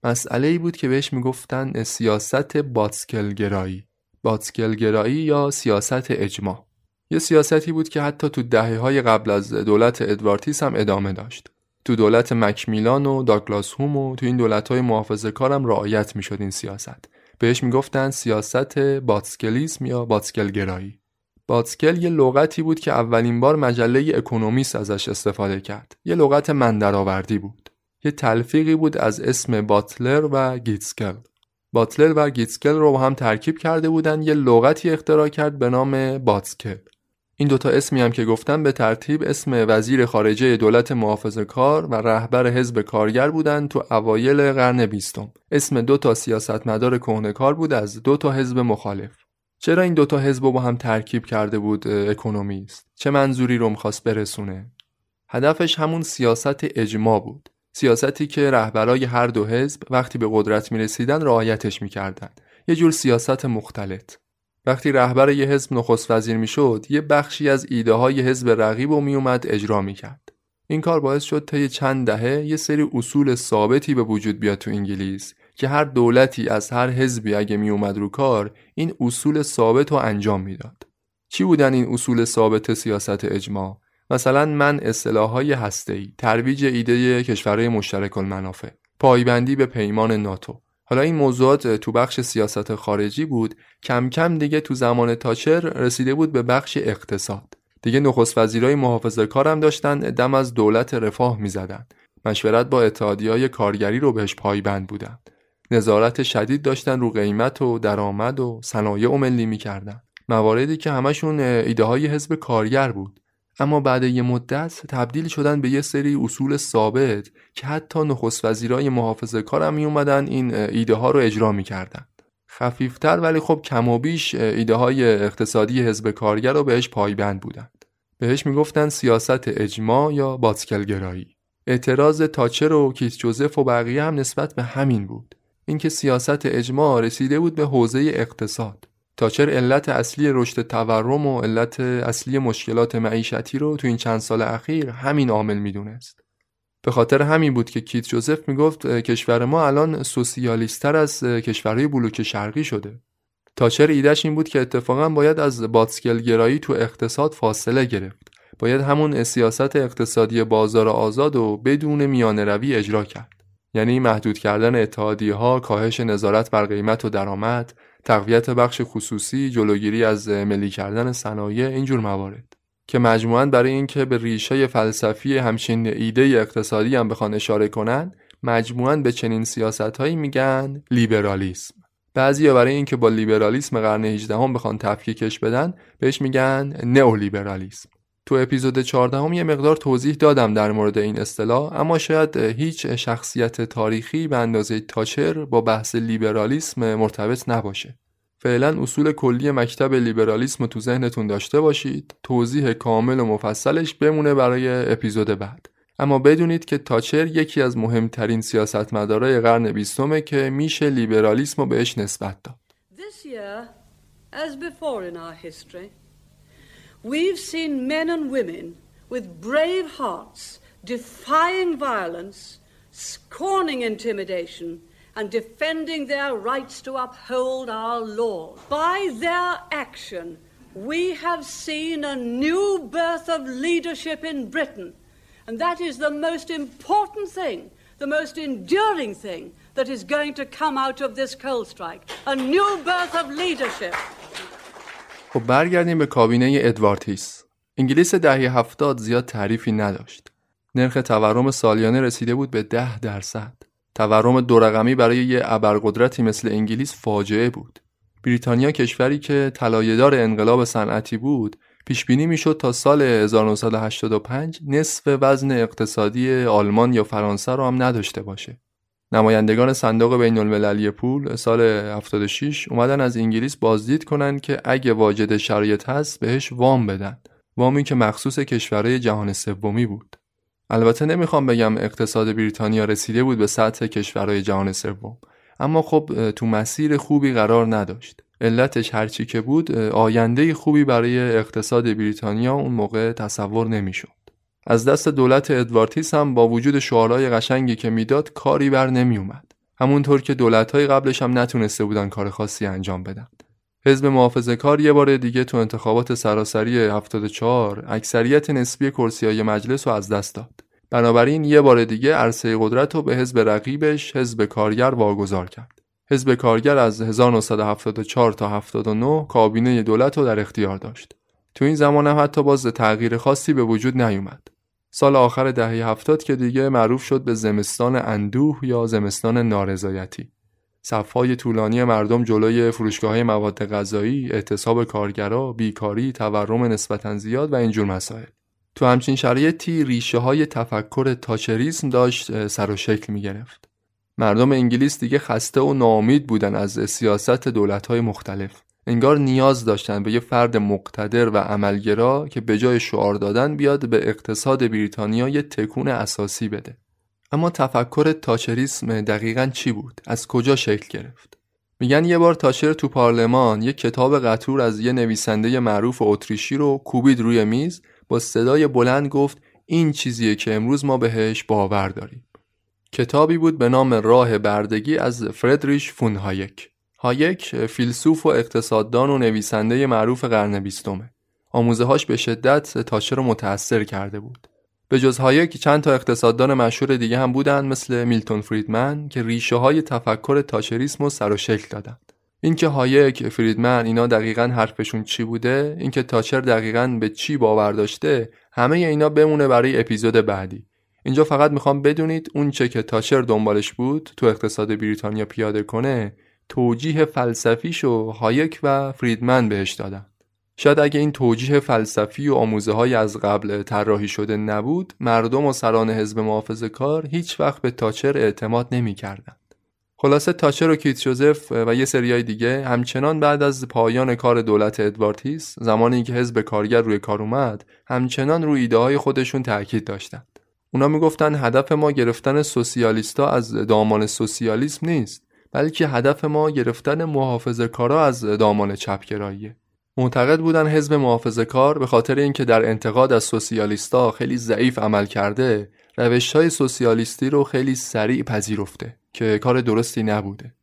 مسئله بود که بهش می‌گفتن سیاست باتسکلگرایی. باتسکلگرایی یا سیاست اجماع. یه سیاستی بود که حتی تو دهه های قبل از دولت ادوارتیس هم ادامه داشت. تو دولت مکمیلان و داگلاس هوم و تو این دولت های محافظه کارم رعایت می شد این سیاست. بهش می‌گفتن سیاست باتسکلیسم یا باتسکلگرایی. باتسکل یه لغتی بود که اولین بار مجله اکونومیست ازش استفاده کرد. یه لغت مندرآوردی بود. یه تلفیقی بود از اسم باتلر و گیتسکل. باتلر و گیتسکل رو با هم ترکیب کرده بودن یه لغتی اختراع کرد به نام باتسکل. این دوتا اسمی هم که گفتم به ترتیب اسم وزیر خارجه دولت محافظه کار و رهبر حزب کارگر بودند تو اوایل قرن بیستم. اسم دو تا سیاستمدار کار بود از دو تا حزب مخالف. چرا این دوتا حزب با هم ترکیب کرده بود اکونومیست؟ چه منظوری رو می‌خواست برسونه؟ هدفش همون سیاست اجماع بود. سیاستی که رهبرای هر دو حزب وقتی به قدرت می رسیدن رعایتش می‌کردند. یه جور سیاست مختلط. وقتی رهبر یه حزب نخست وزیر می‌شد یه بخشی از ایده های حزب رقیب و میومد اجرا می‌کرد. این کار باعث شد طی چند دهه یه سری اصول ثابتی به وجود بیاد تو انگلیس که هر دولتی از هر حزبی اگه میومد رو کار این اصول ثابت رو انجام می‌داد. چی بودن این اصول ثابت سیاست اجماع؟ مثلا من اصطلاحهای هسته‌ای ترویج ایده کشورهای مشترک المنافع پایبندی به پیمان ناتو. حالا این موضوعات تو بخش سیاست خارجی بود کم کم دیگه تو زمان تاچر رسیده بود به بخش اقتصاد. دیگه نخست وزیرای محافظه کارم داشتن دم از دولت رفاه می‌زدن. مشورت با اتحادی کارگری رو بهش پایبند بودن. نظارت شدید داشتن رو قیمت و درآمد و صنایع و ملی می‌کردن. مواردی که همشون ایده های حزب کارگر بود. اما بعد یه مدت تبدیل شدن به یه سری اصول ثابت که حتی نخست وزیرای محافظه کارم می اومدن این ایده ها رو اجرا می‌کردن. خفیفتر ولی خب کم و بیش ایده های اقتصادی حزب کارگر رو بهش پایبند بودند بهش می‌گفتن سیاست اجماع یا باتسکلگرایی. اعتراض تاچر و کیت جوزف و بقیه هم نسبت به همین بود. اینکه سیاست اجماع رسیده بود به حوزه اقتصاد. تاچر علت اصلی رشد تورم و علت اصلی مشکلات معیشتی رو تو این چند سال اخیر همین عامل می‌دونست. به خاطر همین بود که کیت جوزف می‌گفت کشور ما الان سوسیالیستتر از کشورهای بلوک شرقی شده. تاچر ایدهش این بود که اتفاقا باید از باتسکلگرایی تو اقتصاد فاصله گرفت. باید همون سیاست اقتصادی بازار آزاد و بدون میانه روی اجرا کرد. یعنی محدود کردن اتحادیه ها، کاهش نظارت بر قیمت و درآمد، تقویت بخش خصوصی، جلوگیری از ملی کردن صنایع اینجور موارد که مجموعاً برای اینکه به ریشه فلسفی همچین ایده اقتصادی هم بخوان اشاره کنن مجموعاً به چنین سیاست هایی میگن لیبرالیسم. بعضی برای اینکه با لیبرالیسم قرن 18 هم بخوان تفکیکش بدن بهش میگن نئولیبرالیسم. تو اپیزود 14 هم یه مقدار توضیح دادم در مورد این اصطلاح اما شاید هیچ شخصیت تاریخی به اندازه تاچر با بحث لیبرالیسم مرتبط نباشه. فعلا اصول کلی مکتب لیبرالیسم تو ذهنتون داشته باشید. توضیح کامل و مفصلش بمونه برای اپیزود بعد. اما بدونید که تاچر یکی از مهمترین سیاستمدارای قرن بیستمه که میشه لیبرالیسم رو بهش نسبت داد. As we've seen men and women with brave hearts defying violence, scorning intimidation, and defending their rights to uphold our laws. By their action, we have seen a new birth of leadership in Britain, and that is the most important thing, the most enduring thing that is going to come out of this coal strike. A new birth of leadership. خب برگردیم به کابینه ادوارد انگلیس دهه هفتاد زیاد تعریفی نداشت نرخ تورم سالیانه رسیده بود به ده درصد تورم دو رقمی برای یه ابرقدرتی مثل انگلیس فاجعه بود. بریتانیا کشوری که طلایه‌دار انقلاب صنعتی بود، پیش بینی می‌شد تا سال 1985 نصف وزن اقتصادی آلمان یا فرانسه رو هم نداشته باشه. نمایندگان صندوق بین المللی پول سال 76 اومدن از انگلیس بازدید کنن که اگه واجد شرایط هست بهش وام بدن. وامی که مخصوص کشورهای جهان سومی بود. البته نمی‌خوام بگم اقتصاد بریتانیا رسیده بود به سطح کشورهای جهان سوم اما خب تو مسیر خوبی قرار نداشت علتش هرچی که بود آینده خوبی برای اقتصاد بریتانیا اون موقع تصور نمی‌شد از دست دولت ادوارتیس هم با وجود شعارهای قشنگی که می‌داد کاری بر نمیومد همونطور که دولتهای قبلش هم نتونسته بودن کار خاصی انجام بدن حزب محافظه کار یه بار دیگه تو انتخابات سراسری 74 اکثریت نسبی کرسی های مجلس رو از دست داد. بنابراین یه بار دیگه عرصه قدرت رو به حزب رقیبش حزب کارگر واگذار کرد. حزب کارگر از 1974 تا 79 کابینه دولت رو در اختیار داشت. تو این زمان هم حتی باز تغییر خاصی به وجود نیومد. سال آخر دهه هفتاد که دیگه معروف شد به زمستان اندوه یا زمستان نارضایتی. صفهای طولانی مردم جلوی فروشگاه های مواد غذایی، اعتصاب کارگرا، بیکاری، تورم نسبتا زیاد و اینجور مسائل. تو همچین شرایطی ریشه های تفکر تاچریسم داشت سر و شکل می گرفت. مردم انگلیس دیگه خسته و ناامید بودن از سیاست دولت های مختلف. انگار نیاز داشتن به یه فرد مقتدر و عملگرا که به جای شعار دادن بیاد به اقتصاد بریتانیا یه تکون اساسی بده. اما تفکر تاچریسم دقیقا چی بود؟ از کجا شکل گرفت؟ میگن یه بار تاچر تو پارلمان یه کتاب قطور از یه نویسنده معروف اتریشی رو کوبید روی میز با صدای بلند گفت این چیزیه که امروز ما بهش باور داریم. کتابی بود به نام راه بردگی از فردریش فون هایک. فیلسوف و اقتصاددان و نویسنده معروف قرن بیستمه. آموزه هاش به شدت تاچر رو متأثر کرده بود. به جز هایک چند تا اقتصاددان مشهور دیگه هم بودن مثل میلتون فریدمن که ریشه های تفکر تاچریسم رو سر و شکل دادن. اینکه هایک فریدمن اینا دقیقا حرفشون چی بوده اینکه تاچر دقیقا به چی باور داشته همه اینا بمونه برای اپیزود بعدی اینجا فقط می‌خوام بدونید اون چه که تاچر دنبالش بود تو اقتصاد بریتانیا پیاده کنه توجیه فلسفیشو هایک و فریدمن بهش دادن شاید اگه این توجیه فلسفی و آموزه های از قبل طراحی شده نبود مردم و سران حزب محافظه کار هیچ وقت به تاچر اعتماد نمی‌کردند. خلاصه تاچر و کیت جوزف و یه سریای دیگه همچنان بعد از پایان کار دولت ادوارتیس زمانی که حزب کارگر روی کار اومد همچنان روی ایده های خودشون تاکید داشتند. اونا می‌گفتن هدف ما گرفتن سوسیالیستا از دامان سوسیالیسم نیست بلکه هدف ما گرفتن محافظه کارا از دامان چپگراییه. معتقد بودن حزب محافظه کار به خاطر اینکه در انتقاد از سوسیالیستا خیلی ضعیف عمل کرده روش های سوسیالیستی رو خیلی سریع پذیرفته که کار درستی نبوده.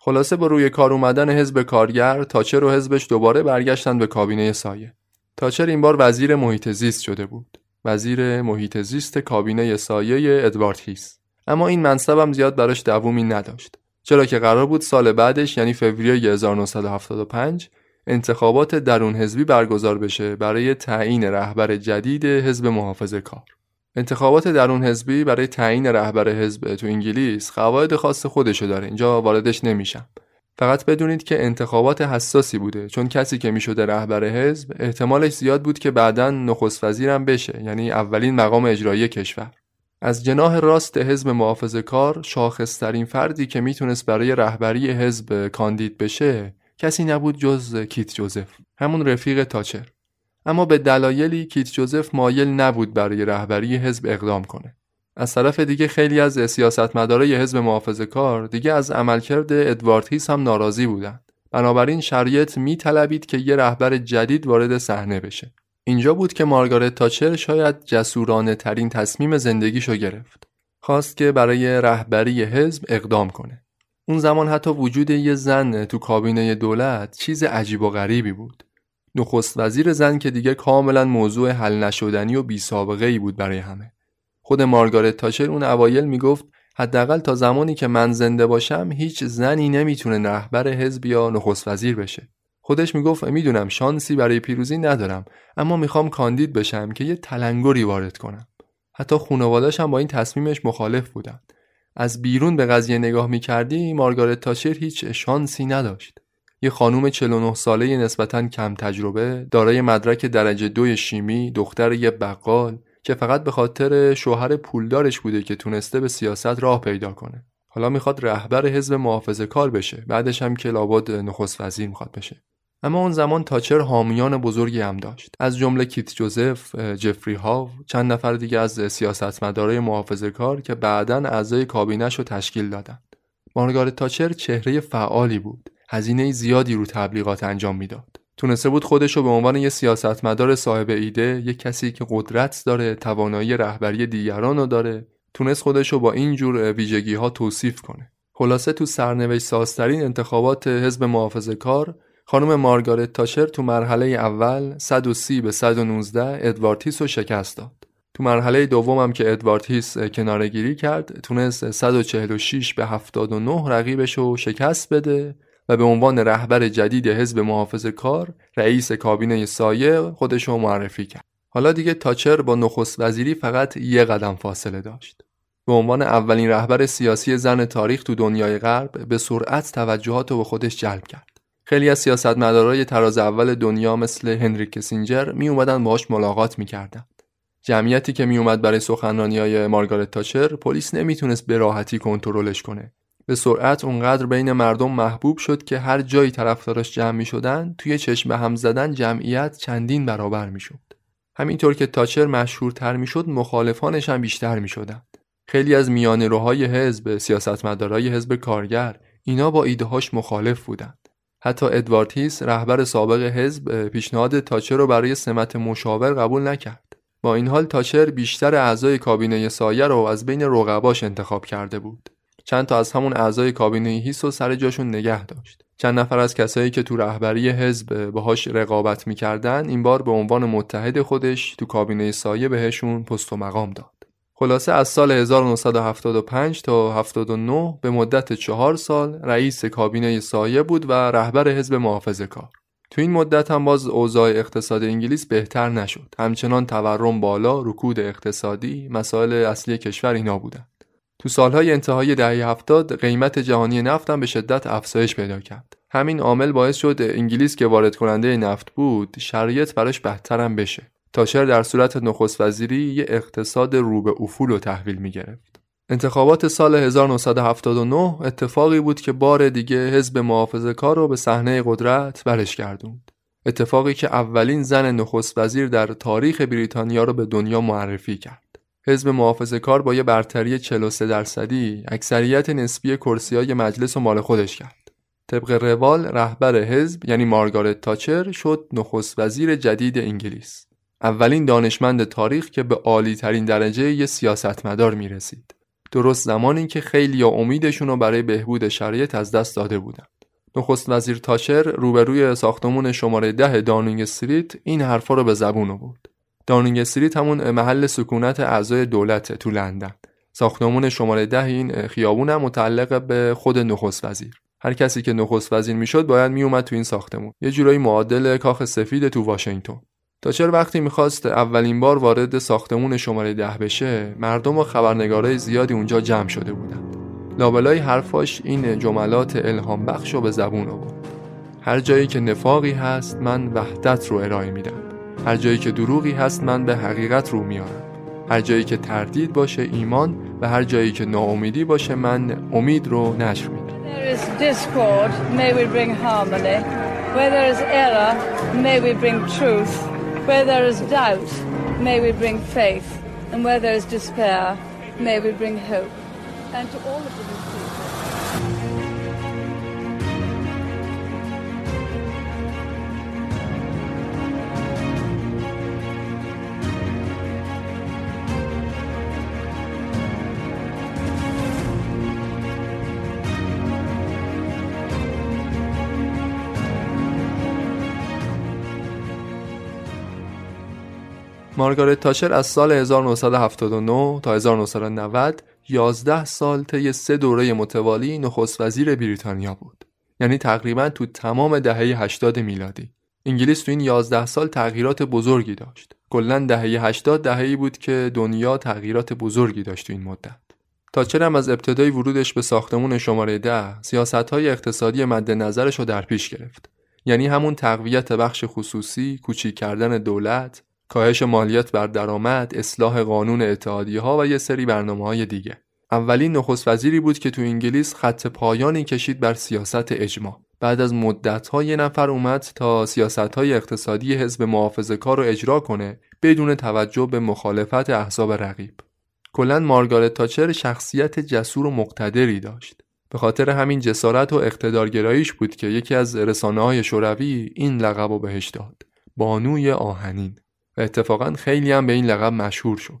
خلاصه با روی کار اومدن حزب کارگر تاچر و حزبش دوباره برگشتن به کابینه سایه. تاچر این بار وزیر محیط زیست شده بود. وزیر محیط زیست کابینه سایه ادوارد هیس. اما این منصبم زیاد براش دوومی نداشت. چرا که قرار بود سال بعدش یعنی فوریه 1975 انتخابات درون حزبی برگزار بشه برای تعیین رهبر جدید حزب محافظه کار. انتخابات درون حزبی برای تعیین رهبر حزب تو انگلیس قواعد خاص خودشو داره اینجا واردش نمیشم. فقط بدونید که انتخابات حساسی بوده چون کسی که می‌شده رهبر حزب احتمالش زیاد بود که بعدا نخست وزیرم بشه یعنی اولین مقام اجرایی کشور. از جناح راست حزب محافظه کار شاخصترین فردی که می‌تونست برای رهبری حزب کاندید بشه کسی نبود جز کیت جوزف همون رفیق تاچر اما به دلایلی کیت جوزف مایل نبود برای رهبری حزب اقدام کنه از طرف دیگه خیلی از سیاستمدارای حزب محافظه کار دیگه از عملکرد ادوارد هیس هم ناراضی بودند. بنابراین شریعت میطلبید که یه رهبر جدید وارد صحنه بشه. اینجا بود که مارگارت تاچر شاید جسورانه ترین تصمیم زندگیشو گرفت. خواست که برای رهبری حزب اقدام کنه. اون زمان حتی وجود یه زن تو کابینه دولت چیز عجیب و غریبی بود. نخست وزیر زن که دیگه کاملا موضوع حل نشدنی و بی سابقه ای بود برای همه. خود مارگارت تاچر اون اوایل می‌گفت حداقل تا زمانی که من زنده باشم هیچ زنی نمی‌تونه رهبر حزب یا نخست وزیر بشه. خودش می‌گفت می‌دونم شانسی برای پیروزی ندارم اما می‌خوام کاندید بشم که یه تلنگری وارد کنم. حتی خانواده‌اش هم با این تصمیمش مخالف بودن. از بیرون به قضیه نگاه می‌کردی مارگارت تاچر هیچ شانسی نداشت. یه خانوم 49 ساله نسبتا کم تجربه دارای مدرک درجه دوی شیمی دختر یه بقال که فقط به خاطر شوهر پولدارش بوده که تونسته به سیاست راه پیدا کنه حالا می‌خواد رهبر حزب محافظه کار بشه بعدش هم که لابد نخست وزیر می‌خواد بشه اما اون زمان تاچر حامیان بزرگی هم داشت از جمله کیت جوزف، جفری هاو، چند نفر دیگه از سیاستمدارای محافظه کار که بعدا اعضای کابینش رو تشکیل دادند. مارگارت تاچر چهره فعالی بود. هزینه زیادی رو تبلیغات انجام می‌داد. تونسته بود خودش رو به عنوان یه سیاستمدار صاحب ایده یه کسی که قدرت داره توانایی رهبری دیگران رو داره تونست خودش رو با این جور ویژگی ها توصیف کنه خلاصه تو سرنوشت سازترین انتخابات حزب محافظه کار خانم مارگارت تاشر تو مرحله اول 130 به 119 ادوارد هیس رو شکست داد. تو مرحله دومم که ادوارد هیس کناره گیری کرد تونست 146 به 79 رقیبش رو شکست بده و به عنوان رهبر جدید حزب محافظ کار رئیس کابینه سایه خودش رو معرفی کرد. حالا دیگه تاچر با نخست وزیری فقط یه قدم فاصله داشت. به عنوان اولین رهبر سیاسی زن تاریخ تو دنیای غرب به سرعت توجهات رو به خودش جلب کرد. خیلی از سیاستمدارای تراز اول دنیا مثل هنری کسینجر می اومدن باهاش ملاقات می‌کردن جمعیتی که می اومد برای سخنرانی های مارگارت تاچر پلیس نمی‌تونست به راحتی کنترلش کنه به سرعت اونقدر بین مردم محبوب شد که هر جایی طرفدارش جمع می شدن توی چشم هم زدن جمعیت چندین برابر می شد. همینطور که تاچر مشهورتر می شد مخالفانش هم بیشتر می شدن. خیلی از میان روهای حزب سیاستمدارای حزب کارگر اینا با ایدههاش مخالف بودند. حتی ادوارد هیس رهبر سابق حزب پیشنهاد تاچر رو برای سمت مشاور قبول نکرد. با این حال تاچر بیشتر اعضای کابینه سایه رو از بین رقباش انتخاب کرده بود. چند تا از همون اعضای کابینه هیس و سر جاشون نگه داشت چند نفر از کسایی که تو رهبری حزب باهاش رقابت می‌کردن این بار به عنوان متحد خودش تو کابینه سایه بهشون پست و مقام داد خلاصه از سال 1975 تا 79 به مدت چهار سال رئیس کابینه سایه بود و رهبر حزب محافظه کار تو این مدت هم باز اوضاع اقتصاد انگلیس بهتر نشد همچنان تورم بالا رکود اقتصادی مسائل اصلی کشور اینا بودن تو سالهای انتهای دهه هفتاد قیمت جهانی نفت هم به شدت افزایش پیدا کرد. همین عامل باعث شد انگلیس که وارد کننده نفت بود شرایط براش بهتر هم بشه. تاشر در صورت نخست وزیری یه اقتصاد رو به افول و تحویل می گرفت. انتخابات سال 1979 اتفاقی بود که بار دیگه حزب محافظه کار رو به صحنه قدرت برش گردوند. اتفاقی که اولین زن نخست وزیر در تاریخ بریتانیا رو به دنیا معرفی کرد. حزب محافظه کار با یه برتری 43 درصدی اکثریت نسبی کرسی های مجلس و مال خودش کرد. طبق روال رهبر حزب یعنی مارگارت تاچر شد نخست وزیر جدید انگلیس. اولین دانشمند تاریخ که به عالی ترین درجه یه سیاستمدار می‌رسید. درست زمانی که خیلی امیدشون رو برای بهبود شرایط از دست داده بودن نخست وزیر تاچر روبروی ساختمون شماره ده دانینگ استریت این حرفا رو به زبون آورد. دانینگ استریت همون محل سکونت اعضای دولت تو لندن. ساختمون شماره ده این خیابون هم متعلق به خود نخست وزیر. هر کسی که نخست وزیر می‌شد باید میومد تو این ساختمون. یه جورایی معادل کاخ سفید تو واشنگتن. تاچر وقتی می‌خواست اولین بار وارد ساختمون شماره ده بشه مردم و خبرنگارای زیادی اونجا جمع شده بودند. لابلای حرفاش این جملات الهام بخش رو به زبون آورد. هر جایی که نفاقی هست من وحدت رو ارائه میدم. هر جایی که دروغی هست من به حقیقت رو میارم. هر جایی که تردید باشه ایمان و هر جایی که ناامیدی باشه من امید رو نشر میدم. Where there is doubt, may we bring faith. And where there is despair, may we bring hope. And to all of the مارگارت تاشر از سال 1979 تا 1990 11 سال طی سه دوره متوالی نخست وزیر بریتانیا بود. یعنی تقریبا تو تمام دهه 80 میلادی. انگلیس تو این 11 سال تغییرات بزرگی داشت. کلا دهه 80 دهه‌ای بود که دنیا تغییرات بزرگی داشت تو این مدت. تاچر هم از ابتدای ورودش به ساختمون شماره ده سیاست های اقتصادی مد نظرش رو در پیش گرفت. یعنی همون تقویت بخش خصوصی، کوچیک کردن دولت، کاهش مالیات بر درآمد، اصلاح قانون اتحادیه ها و یه سری برنامه های دیگه. اولین نخست وزیری بود که تو انگلیس خط پایانی کشید بر سیاست اجماع. بعد از مدت ها یه نفر اومد تا سیاست های اقتصادی حزب محافظه کار رو اجرا کنه بدون توجه به مخالفت احزاب رقیب. کلا مارگارت تاچر شخصیت جسور و مقتدری داشت. به خاطر همین جسارت و اقتدارگراییش بود که یکی از رسانه های شوروی این لقب رو بهش داد. بانوی آهنین. اتفاقا خیلی هم به این لقب مشهور شد.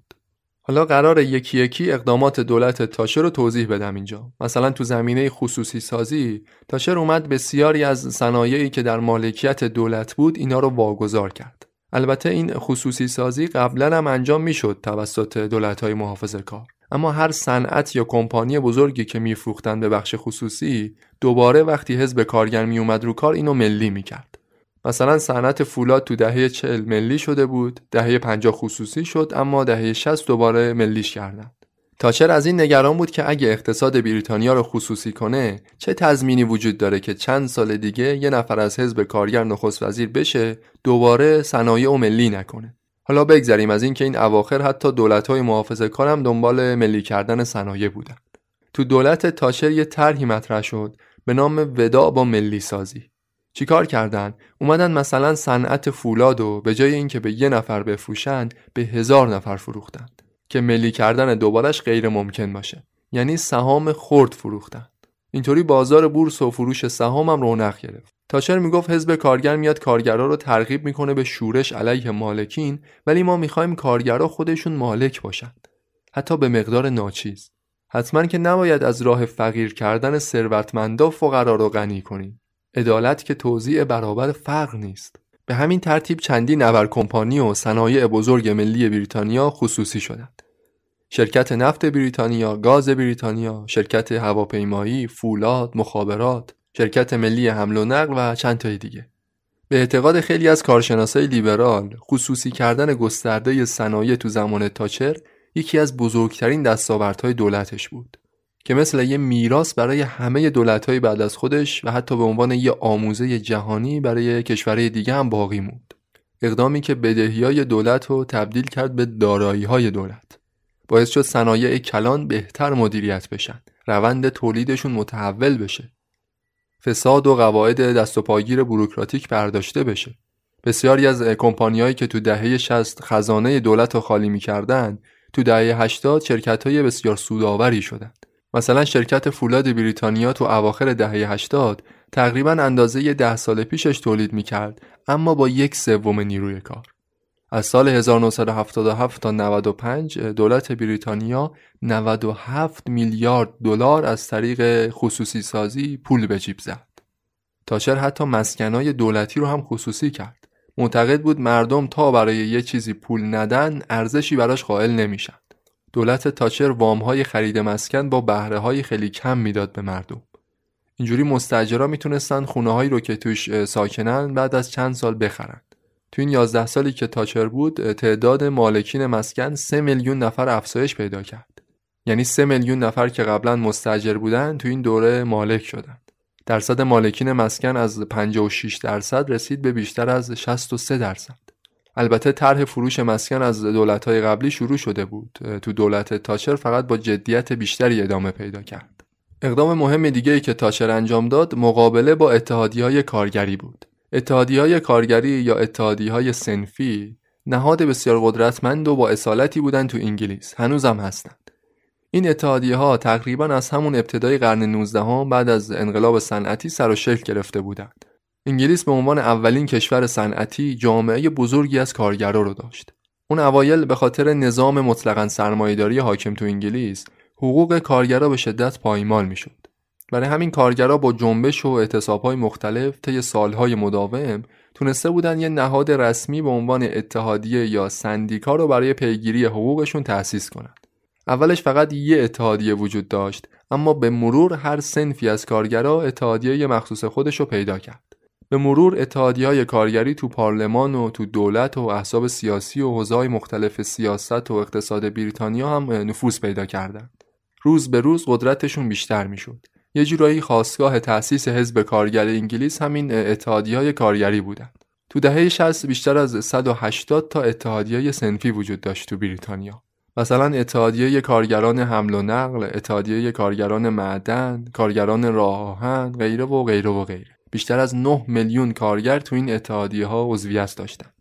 حالا قرار یکی یکی اقدامات دولت تاشر رو توضیح بدم اینجا. مثلا تو زمینه خصوصی سازی تاشر اومد بسیاری از صنایعی که در مالکیت دولت بود اینا رو واگذار کرد. البته این خصوصی سازی قبلا هم انجام می‌شد توسط دولت های محافظه کار. اما هر صنعت یا کمپانی بزرگی که میفروختن به بخش خصوصی دوباره وقتی حزب کارگر میومد رو کار اینو ملی می‌کرد. مثلا صنعت فولاد تو دهه 40 ملی شده بود دهه 50 خصوصی شد اما دهه 60 دوباره ملیش کردند. تاچر از این نگران بود که اگه اقتصاد بریتانیا رو خصوصی کنه چه تضمینی وجود داره که چند سال دیگه یه نفر از حزب کارگر نخست وزیر بشه دوباره صنایع و ملی نکنه؟ حالا بگذریم از اینکه این اواخر حتی دولت‌های محافظه کارم دنبال ملی کردن صنایع بودن. تو دولت تاچر یه طرحی مطرح شد به نام وداع با ملی سازی چیکار کردن؟ اومدن مثلا صنعت فولاد و به جای اینکه به یه نفر بفروشند به هزار نفر فروختند. که ملی کردن دوبارش غیر ممکن باشه. یعنی سهام خرد فروختند. اینطوری بازار بورس و فروش سهام هم رونق گرفت. تاچر می‌گفت حزب کارگر میاد کارگرا رو ترغیب می‌کنه به شورش علیه مالکین ولی ما می‌خوایم کارگرا خودشون مالک باشند حتی به مقدار ناچیز. حتما که نباید از راه فقیر کردن ثروتمندا فقرا رو غنی کنیم. عدالت که توزیع برابر فقر نیست به همین ترتیب چندی نبر کمپانی و صنایع بزرگ ملی بریتانیا خصوصی شدند شرکت نفت بریتانیا، گاز بریتانیا، شرکت هواپیمایی، فولاد، مخابرات، شرکت ملی حمل و نقل و چند تای دیگه. به اعتقاد خیلی از کارشناسای لیبرال، خصوصی کردن گسترده صنایع تو زمان تاچر یکی از بزرگترین دستاوردهای دولتش بود. که مثل یه میراث برای همه دولت‌های بعد از خودش و حتی به عنوان یه آموزه جهانی برای کشورهای دیگه هم باقی موند. اقدامی که بدهیای دولت رو تبدیل کرد به دارایی‌های دولت. باعث شد صنایع کلان بهتر مدیریت بشن. روند تولیدشون متحول بشه. فساد و قواعد دست و پاگیر بروکراتیک برداشته بشه. بسیاری از کمپانیایی که تو دهه 60 خزانه دولت رو خالی می‌کردند، تو دهه 80 شرکت‌های بسیار سودآوری شدند. مثلا شرکت فولاد بریتانیا تو اواخر دهه 80 تقریبا اندازه ده سال پیشش تولید می‌کرد اما با یک سوم نیروی کار از سال 1977 تا 95 دولت بریتانیا 97 میلیارد دلار از طریق خصوصی سازی پول به جیب زد. تاچر حتی مسکنای دولتی رو هم خصوصی کرد. معتقد بود مردم تا برای یه چیزی پول ندن ارزشی براش قائل نمیشن. دولت تاچر وامهای خرید مسکن با بهره های خیلی کم می‌داد به مردم. اینجوری مستجرا می‌تونستن خونه هایی رو که توش ساکنن بعد از چند سال بخرن. تو این 11 سالی که تاچر بود تعداد مالکین مسکن 3 میلیون نفر افزایش پیدا کرد. یعنی 3 میلیون نفر که قبلا مستجر بودن تو این دوره مالک شدن. درصد مالکین مسکن از 56 درصد رسید به بیشتر از 63 درصد. البته طرح فروش مسکن از دولت‌های قبلی شروع شده بود. تو دولت تاچر فقط با جدیت بیشتری ادامه پیدا کرد. اقدام مهم دیگه ای که تاچر انجام داد مقابله با اتحادی های کارگری بود. اتحادی های کارگری یا اتحادی های سنفی نهاد بسیار قدرتمند و با اصالتی بودن تو انگلیس هنوزم هستند این اتحادیه ها تقریبا از همون ابتدای قرن 19 هم بعد از انقلاب صنعتی سر و شکل گرفته بودند انگلیس به عنوان اولین کشور صنعتی جامعه بزرگی از کارگرا رو داشت اون اوایل به خاطر نظام مطلقا سرمایهداری حاکم تو انگلیس حقوق کارگرا به شدت پایمال می‌شد برای همین کارگرا با جنبش و اعتصابهای مختلف طی سالهای مداوم تونسته بودن یه نهاد رسمی به عنوان اتحادیه یا سندیکا رو برای پیگیری حقوقشون تأسیس کنند. اولش فقط یه اتحادیه وجود داشت اما به مرور هر سنفی از کارگرا اتحادیه مخصوص خودش رو پیدا کرد. به مرور اتحادیه های کارگری تو پارلمان و تو دولت و احزاب سیاسی و حوزه‌های مختلف سیاست و اقتصاد بریتانیا هم نفوذ پیدا کردند. روز به روز قدرتشون بیشتر می‌شد. یه جورایی خواستگاه تأسیس حزب کارگر انگلیس همین اتحادی های کارگری بودند. تو دهه 60 بیشتر از 180 تا اتحادیه سنفی وجود داشت تو بریتانیا. مثلا اتحادیه کارگران حمل و نقل، اتحادیه کارگران معدن، کارگران راه آهن، غیره و غیره و غیره. بیشتر از 9 میلیون کارگر تو این اتحادیه ها عضویت داشتند.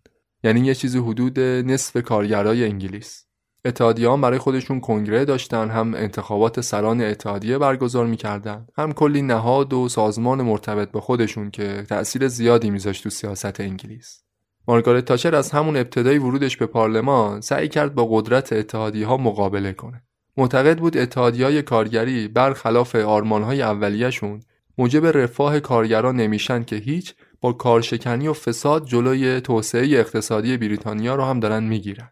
یعنی یه چیزی حدود نصف کارگرای انگلیس. اتحادیه برای خودشون کنگره داشتن هم انتخابات سران اتحادیه برگزار می‌کردن هم کلی نهاد و سازمان مرتبط به خودشون که تأثیر زیادی میذاشت تو سیاست انگلیس مارگارت تاچر از همون ابتدای ورودش به پارلمان سعی کرد با قدرت اتحادیه ها مقابله کنه معتقد بود اتحادیه های کارگری برخلاف آرمان های اولیهشون موجب رفاه کارگران نمیشن که هیچ با کارشکنی و فساد جلوی توسعه اقتصادی بریتانیا رو هم دارن می‌گیرن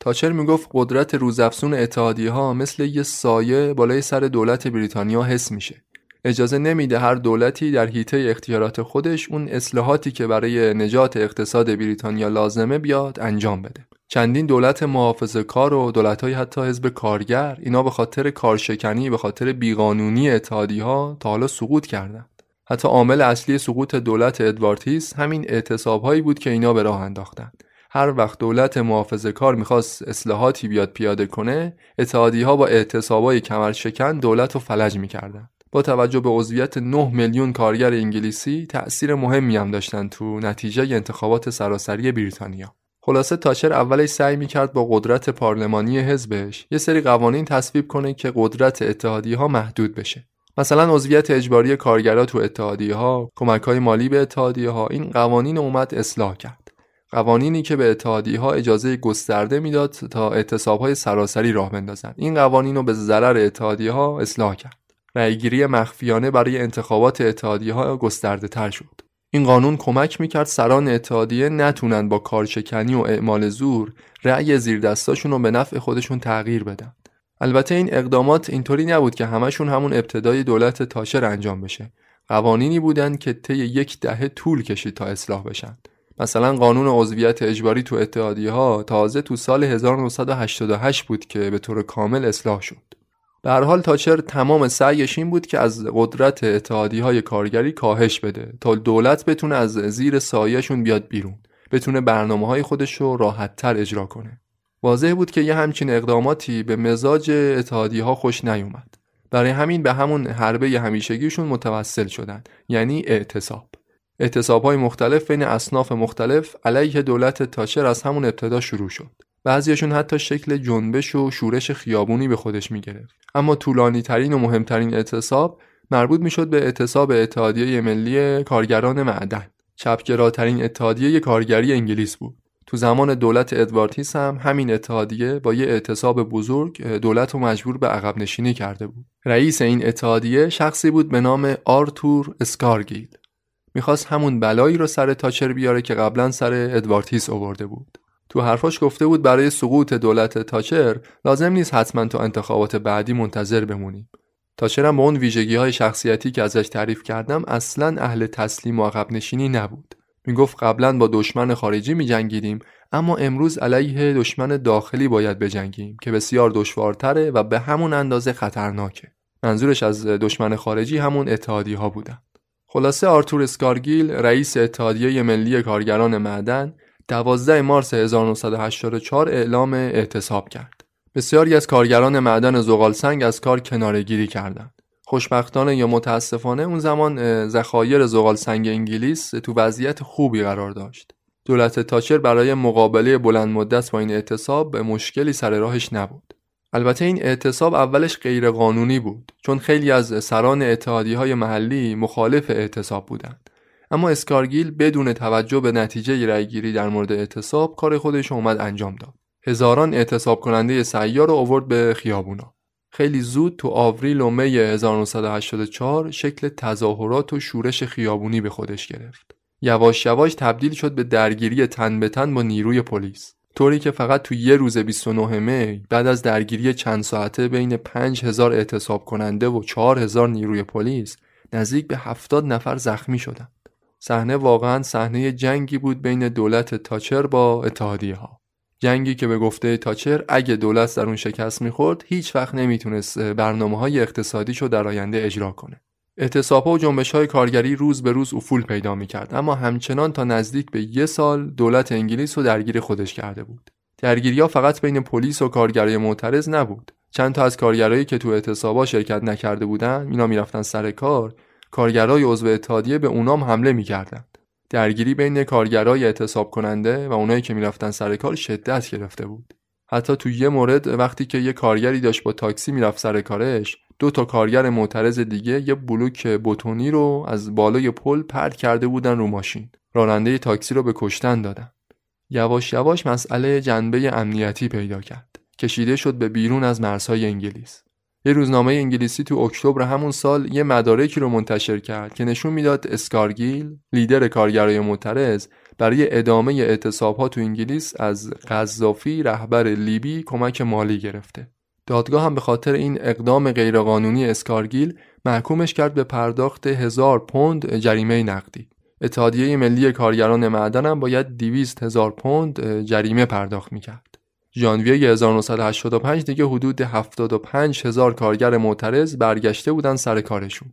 تاچر می‌گفت قدرت روزافزون اتحادیه ها مثل یه سایه بالای سر دولت بریتانیا حس میشه. اجازه نمیده هر دولتی در حیطه اختیارات خودش اون اصلاحاتی که برای نجات اقتصاد بریتانیا لازمه بیاد انجام بده. چندین دولت محافظه کار و دولت های حتی حزب کارگر اینا به خاطر کارشکنی به خاطر بیقانونی اتحادی ها تا حالا سقوط کردند. حتی عامل اصلی سقوط دولت ادوارتیس همین اعتصاب هایی بود که اینا به راه انداختند. هر وقت دولت محافظه کار می‌خواست اصلاحاتی بیاد پیاده کنه اتحادی ها با اعتصابای کمر شکن دولت رو فلج می‌کردن با توجه به عضویت 9 میلیون کارگر انگلیسی تأثیر مهمی هم داشتن تو نتیجه انتخابات سراسری بریتانیا خلاصه تاچر اولش سعی می‌کرد با قدرت پارلمانی حزبش یه سری قوانین تصویب کنه که قدرت اتحادی ها محدود بشه. مثلا عضویت اجباری کارگرا تو اتحادیه ها کمک های مالی به اتحادیه ها این قوانین اومد اصلاح کرد. قوانینی که به اتحادی ها اجازه گسترده می‌داد تا اعتصاب های سراسری راه بندازند این قوانین رو به ضرر اتحادی ها اصلاح کرد. رأیگیری مخفیانه برای انتخابات اتحادی ها گسترده تر شد. این قانون کمک می‌کرد سران اتحادیه نتونن با کارشکنی و اعمال زور رأی زیر دستاشون رو به نفع خودشون تغییر بدن. البته این اقدامات اینطوری نبود که همشون همون ابتدای دولت تاشر انجام بشه. قوانینی بودند که طی یک دهه طول کشید تا اصلاح بشن. مثلا قانون عضویت اجباری تو اتحادیه ها تازه تو سال 1988 بود که به طور کامل اصلاح شد. به هر حال تاچر تمام سعیش این بود که از قدرت اتحادی های کارگری کاهش بده تا دولت بتونه از زیر سایهشون بیاد بیرون بتونه برنامه های خودش رو راحت تر اجرا کنه. واضح بود که یه همچین اقداماتی به مزاج اتحادی ها خوش نیومد. برای همین به همون حربه همیشگیشون متوسل شدن یعنی اعتصاب. اعتصاب های مختلف بین اصناف مختلف علیه دولت تاچر از همون ابتدا شروع شد. بعضیشون حتی شکل جنبش و شورش خیابونی به خودش می گرفت. اما طولانی ترین و مهمترین اعتصاب مربوط می شد به اعتصاب اتحادیه ملی کارگران معدن. چپگراترین اتحادیه کارگری انگلیس بود. تو زمان دولت ادوارد هم همین اتحادیه با یه اعتصاب بزرگ دولت رو مجبور به عقب نشینی کرده بود. رئیس این اتحادیه شخصی بود به نام آرتور اسکارگیل. می‌خواست همون بلایی رو سر تاچر بیاره که قبلا سر ادوارد آورده بود. تو حرفاش گفته بود برای سقوط دولت تاچر لازم نیست حتما تا انتخابات بعدی منتظر بمونیم. تاچر هم با اون ویژگی های شخصیتی که ازش تعریف کردم اصلا اهل تسلیم و عقب نشینی نبود. می‌گفت قبلا با دشمن خارجی میجنگیدیم اما امروز علیه دشمن داخلی باید بجنگیم که بسیار دشوارتره و به همون اندازه خطرناکه. منظورش از دشمن خارجی همون اتحادی ها بودن. خلاصه آرتور اسکارگیل رئیس اتحادیه ملی کارگران معدن 12 مارس 1984 اعلام اعتصاب کرد. بسیاری از کارگران معدن زغال سنگ از کار کنارگیری کردند. خوشبختانه یا متاسفانه اون زمان ذخایر زغال سنگ انگلیس تو وضعیت خوبی قرار داشت. دولت تاچر برای مقابله بلند مدت با این اعتصاب به مشکلی سر راهش نبود. البته این اعتصاب اولش غیرقانونی بود چون خیلی از سران اتحادی های محلی مخالف اعتصاب بودند. اما اسکارگیل بدون توجه به نتیجه رأیگیری در مورد اعتصاب کار خودش اومد انجام داد. هزاران اعتصاب کننده سیار رو آورد به خیابونا. خیلی زود تو آوریل و می 1984 شکل تظاهرات و شورش خیابونی به خودش گرفت. یواش یواش تبدیل شد به درگیری تن به تن با نیروی پلیس. طوری که فقط تو یه روز 29 می بعد از درگیری چند ساعته بین 5000 اعتصاب کننده و 4000 نیروی پلیس نزدیک به 70 نفر زخمی شدند. صحنه واقعا صحنه جنگی بود بین دولت تاچر با اتحادیه ها. جنگی که به گفته تاچر اگه دولت در اون شکست می‌خورد هیچ وقت نمی‌تونست برنامه های اقتصادیشو در آینده اجرا کنه. اعتصاب و جنبش های کارگری روز به روز افول پیدا می‌کرد اما همچنان تا نزدیک به یه سال دولت انگلیس رو درگیر خودش کرده بود. درگیری فقط بین پلیس و کارگرای معترض نبود. چند تا از کارگرایی که تو اعتصابا شرکت نکرده بودن اینا می‌رفتن سر کار کارگرای عضو اتحادیه به اونام حمله می‌کردند. درگیری بین کارگرای اعتصاب کننده و اونایی که می‌رفتن سر کار شدت گرفته بود. حتی تو یه مورد وقتی که یه کارگری داشت با تاکسی می‌رفت سر کارش دو تا کارگر معترض دیگه یه بلوک بتونی رو از بالای پل پرت کرده بودن رو ماشین. راننده تاکسی رو به کشتن دادن. یواش یواش مسئله جنبه امنیتی پیدا کرد. کشیده شد به بیرون از مرزهای انگلیس. یه روزنامه انگلیسی تو اکتبر همون سال یه مدارکی رو منتشر کرد که نشون می‌داد اسکارگیل لیدر کارگرای معترض برای ادامه اعتصابها تو انگلیس از قذافی رهبر لیبی کمک مالی گرفته. دادگاه هم به خاطر این اقدام غیرقانونی اسکارگیل محکومش کرد به پرداخت هزار پوند جریمه نقدی. اتحادیه ملی کارگران معدن هم باید 200 هزار پوند جریمه پرداخت می‌کرد. ژانویه 1985 دیگه حدود 75 هزار کارگر معترض برگشته بودن سر کارشون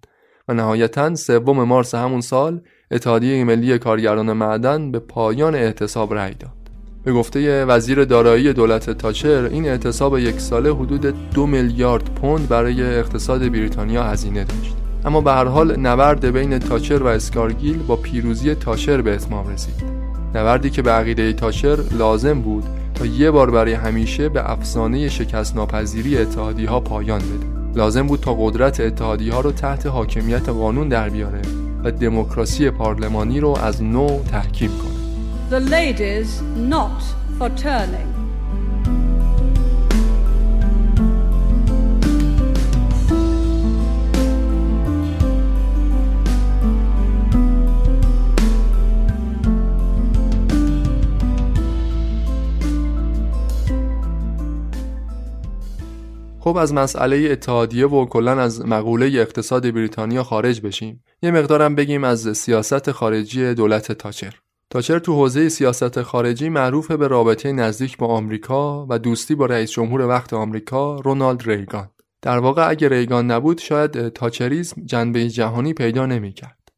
و نهایتا سوم مارس همون سال اتحادیه ملی کارگران معدن به پایان اعتصاب رأی داد. به گفته وزیر دارایی دولت تاچر این اعتصاب یک ساله حدود دو میلیارد پوند برای اقتصاد بریتانیا هزینه داشت. اما به هر حال نبرد بین تاچر و اسکارگیل با پیروزی تاچر به اتمام رسید. نبردی که به عقیده تاچر لازم بود تا یه بار برای همیشه به افسانه شکست ناپذیری اتحادی ها پایان بده لازم بود تا قدرت اتحادی ها رو تحت حاکمیت قانون در بیاره و دموکراسی پارلمانی رو از نو تحکیم کنه The ladies not for turning. خب از مسئله اتحادیه و کلا از مقوله اقتصاد بریتانیا خارج بشیم. یه مقدارم بگیم از سیاست خارجی دولت تاچر. تاچر تو حوزه سیاست خارجی معروف به رابطه نزدیک با آمریکا و دوستی با رئیس جمهور وقت آمریکا رونالد ریگان. در واقع اگر ریگان نبود شاید تاچریسم جنبه جهانی پیدا نمی‌کرد.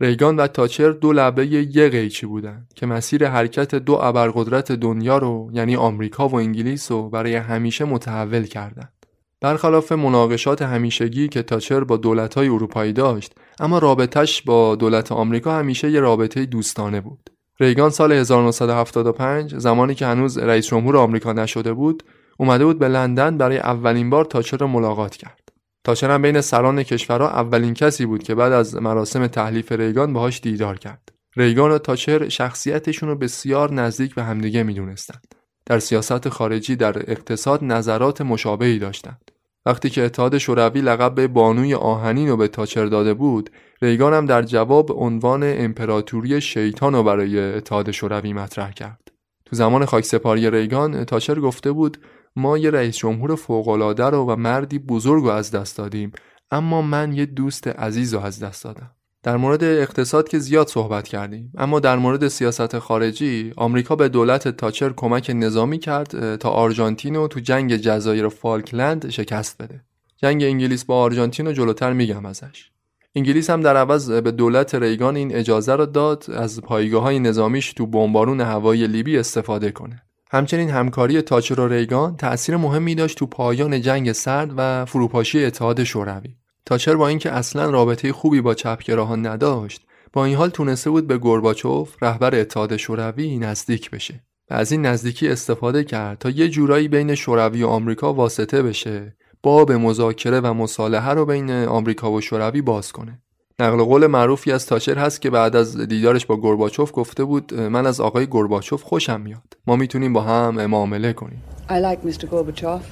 ریگان و تاچر دو لبه یه قیچی بودند که مسیر حرکت دو ابرقدرت دنیا رو یعنی آمریکا و انگلیس رو برای همیشه متحول کردند برخلاف مناقشات همیشگی که تاچر با دولت‌های اروپایی داشت اما رابطش با دولت آمریکا همیشه یه رابطه دوستانه بود. ریگان سال 1975 زمانی که هنوز رئیس جمهور آمریکا نشده بود اومده بود به لندن برای اولین بار تاچر را ملاقات کرد. تاچر هم بین سران کشورها اولین کسی بود که بعد از مراسم تحلیف ریگان باهاش دیدار کرد. ریگان و تاچر شخصیتشون رو بسیار نزدیک به همدیگه می‌دونستند. در سیاست خارجی در اقتصاد نظرات مشابهی داشتند. وقتی که اتحاد شوروی لقب به بانوی آهنین رو به تاچر داده بود، ریگان هم در جواب عنوان امپراتوری شیطان رو برای اتحاد شوروی مطرح کرد. تو زمان خاکسپاری ریگان تاچر گفته بود ما یه رئیس جمهور فوق‌العاده رو و مردی بزرگ رو از دست دادیم اما من یه دوست عزیز رو از دست دادم. در مورد اقتصاد که زیاد صحبت کردیم. اما در مورد سیاست خارجی آمریکا به دولت تاچر کمک نظامی کرد تا آرژانتین رو تو جنگ جزایر فالکلند شکست بده. جنگ انگلیس با آرژانتین رو جلوتر میگم ازش. انگلیس هم در عوض به دولت ریگان این اجازه را داد از پایگاه های نظامیش تو بمبارون هوایی لیبی استفاده کنه. همچنین همکاری تاچر و ریگان تأثیر مهمی داشت تو پایان جنگ سرد و فروپاشی اتحاد شوروی. تاچر با اینکه اصلا رابطه خوبی با چپگراهان نداشت با این حال تونسته بود به گورباچوف رهبر اتحاد شوروی نزدیک بشه و از این نزدیکی استفاده کرد تا یه جورایی بین شوروی و آمریکا واسطه بشه با به مذاکره و مصالحه رو بین آمریکا و شوروی باز کنه نقل قول معروفی از تاچر هست که بعد از دیدارش با گورباچوف گفته بود من از آقای گورباچوف خوشم میاد ما می‌تونیم با هم معامله کنیم I like Mr. Gorbachev.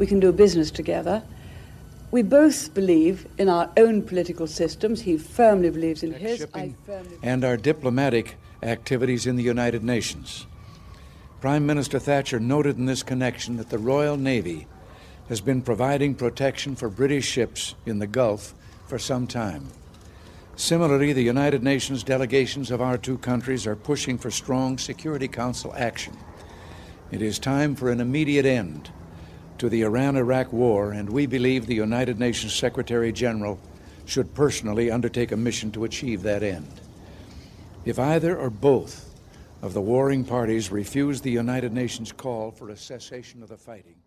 We can do business together. We both believe in our own political systems. He firmly believes in his. I firmly and our diplomatic activities in the United Nations. Prime Minister Thatcher noted in this connection that the Royal Navy has been providing protection for British ships in the Gulf for some time. Similarly, the United Nations delegations of our two countries are pushing for strong Security Council action. It is time for an immediate end to the Iran Iraq war, and we believe the United Nations Secretary General should personally undertake a mission to achieve that end. If either or both of the warring parties refuse the United Nations call for a cessation of the fighting,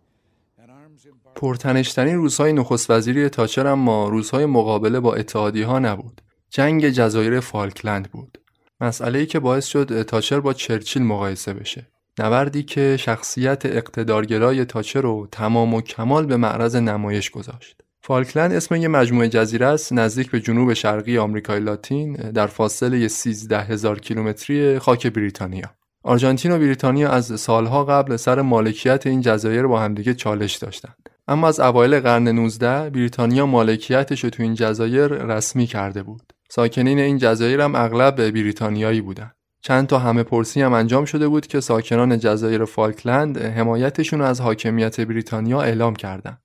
پرتنشترین روزهای نخست وزیری تاچر اما روزهای مقابله با اتحادی ها نبود. جنگ جزایر فالکلند بود. مسئله ای که باعث شد تاچر با چرچیل مقایسه بشه. نبردی که شخصیت اقتدارگرای تاچر رو تمام و کمال به معرض نمایش گذاشت. فالکلند اسم یه مجموعه جزیره است نزدیک به جنوب شرقی آمریکای لاتین در فاصله 13 هزار کیلومتری خاک بریتانیا. آرژانتین و بریتانیا از سالها قبل سر مالکیت این جزایر با همدیگه چالش داشتند. اما از اوایل قرن 19 بریتانیا مالکیتش رو تو این جزایر رسمی کرده بود. ساکنین این جزایر هم اغلب بریتانیایی بودند. چند تا همه پرسی هم انجام شده بود که ساکنان جزایر فالکلند حمایتشون از حاکمیت بریتانیا اعلام کردند.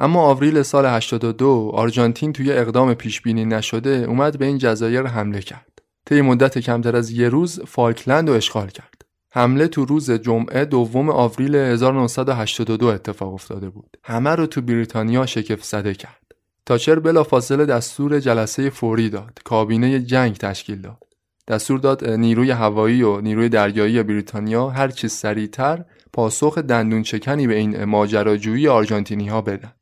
اما آوریل سال 82 آرژانتین توی اقدام پیش بینی نشده اومد به این جزایر حمله کرد. طی مدت کمتر از یه روز فالکلند رو اشغال کرد. حمله تو روز جمعه دوم آوریل 1982 اتفاق افتاده بود. همه رو تو بریتانیا شگفت زده کرد. تاچر بلافاصله دستور جلسه فوری داد. کابینه جنگ تشکیل داد. دستور داد نیروی هوایی و نیروی دریایی بریتانیا هر چیز سریعتر پاسخ دندون چکنی به این ماجراجویی آرژانتینی ها بدن.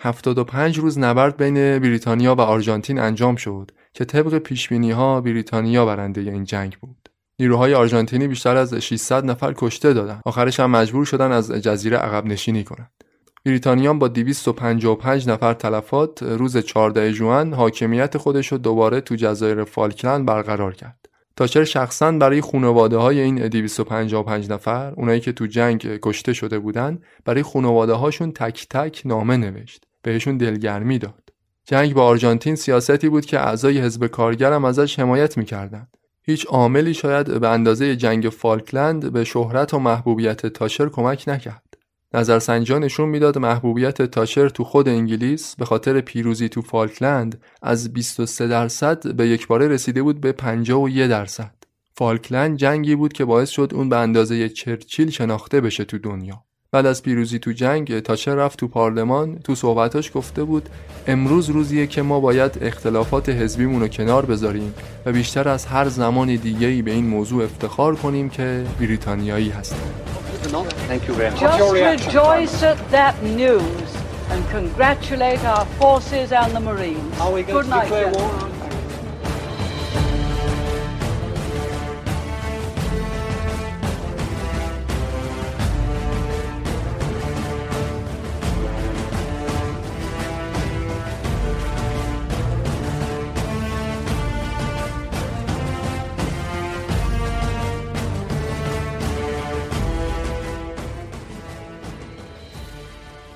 75 روز نبرد بین بریتانیا و آرژانتین انجام شد که طبق پیشبینی ها بریتانیا برنده این جنگ بود. نیروهای آرژانتینی بیشتر از 600 نفر کشته دادن. آخرش هم مجبور شدن از جزیره عقب نشینی کنند. بریتانیان با 255 نفر تلفات روز 14 ژوئن حاکمیت خودش رو دوباره تو جزایر فالکلند برقرار کرد. تاچر شخصا برای خانواده های این 255 نفر اونایی که تو جنگ کشته شده بودن برای خانواده هاشون تک تک نامه نوشت بهشون دلگرمی داد. جنگ با آرژانتین سیاستی بود که اعضای حزب کارگرم ازش حمایت می‌کردند. هیچ عاملی شاید به اندازه جنگ فالکلند به شهرت و محبوبیت تاچر کمک نکرد. نظرسنجا نشون می‌داد محبوبیت تاچر تو خود انگلیس به خاطر پیروزی تو فالکلند از 23 درصد به یک باره رسیده بود به 51 درصد. فالکلند جنگی بود که باعث شد اون به اندازه چرچیل شناخته بشه تو دنیا. بعد از پیروزی تو جنگ تاچر رفت تو پارلمان تو صحبتاش گفته بود امروز روزیه که ما باید اختلافات حزبیمون رو کنار بذاریم و بیشتر از هر زمان دیگه‌ای به این موضوع افتخار کنیم که بریتانیایی هستیم. Thank you very much. Just rejoice at that news and congratulate our forces and the Marines. Are we going Good to night, declare war?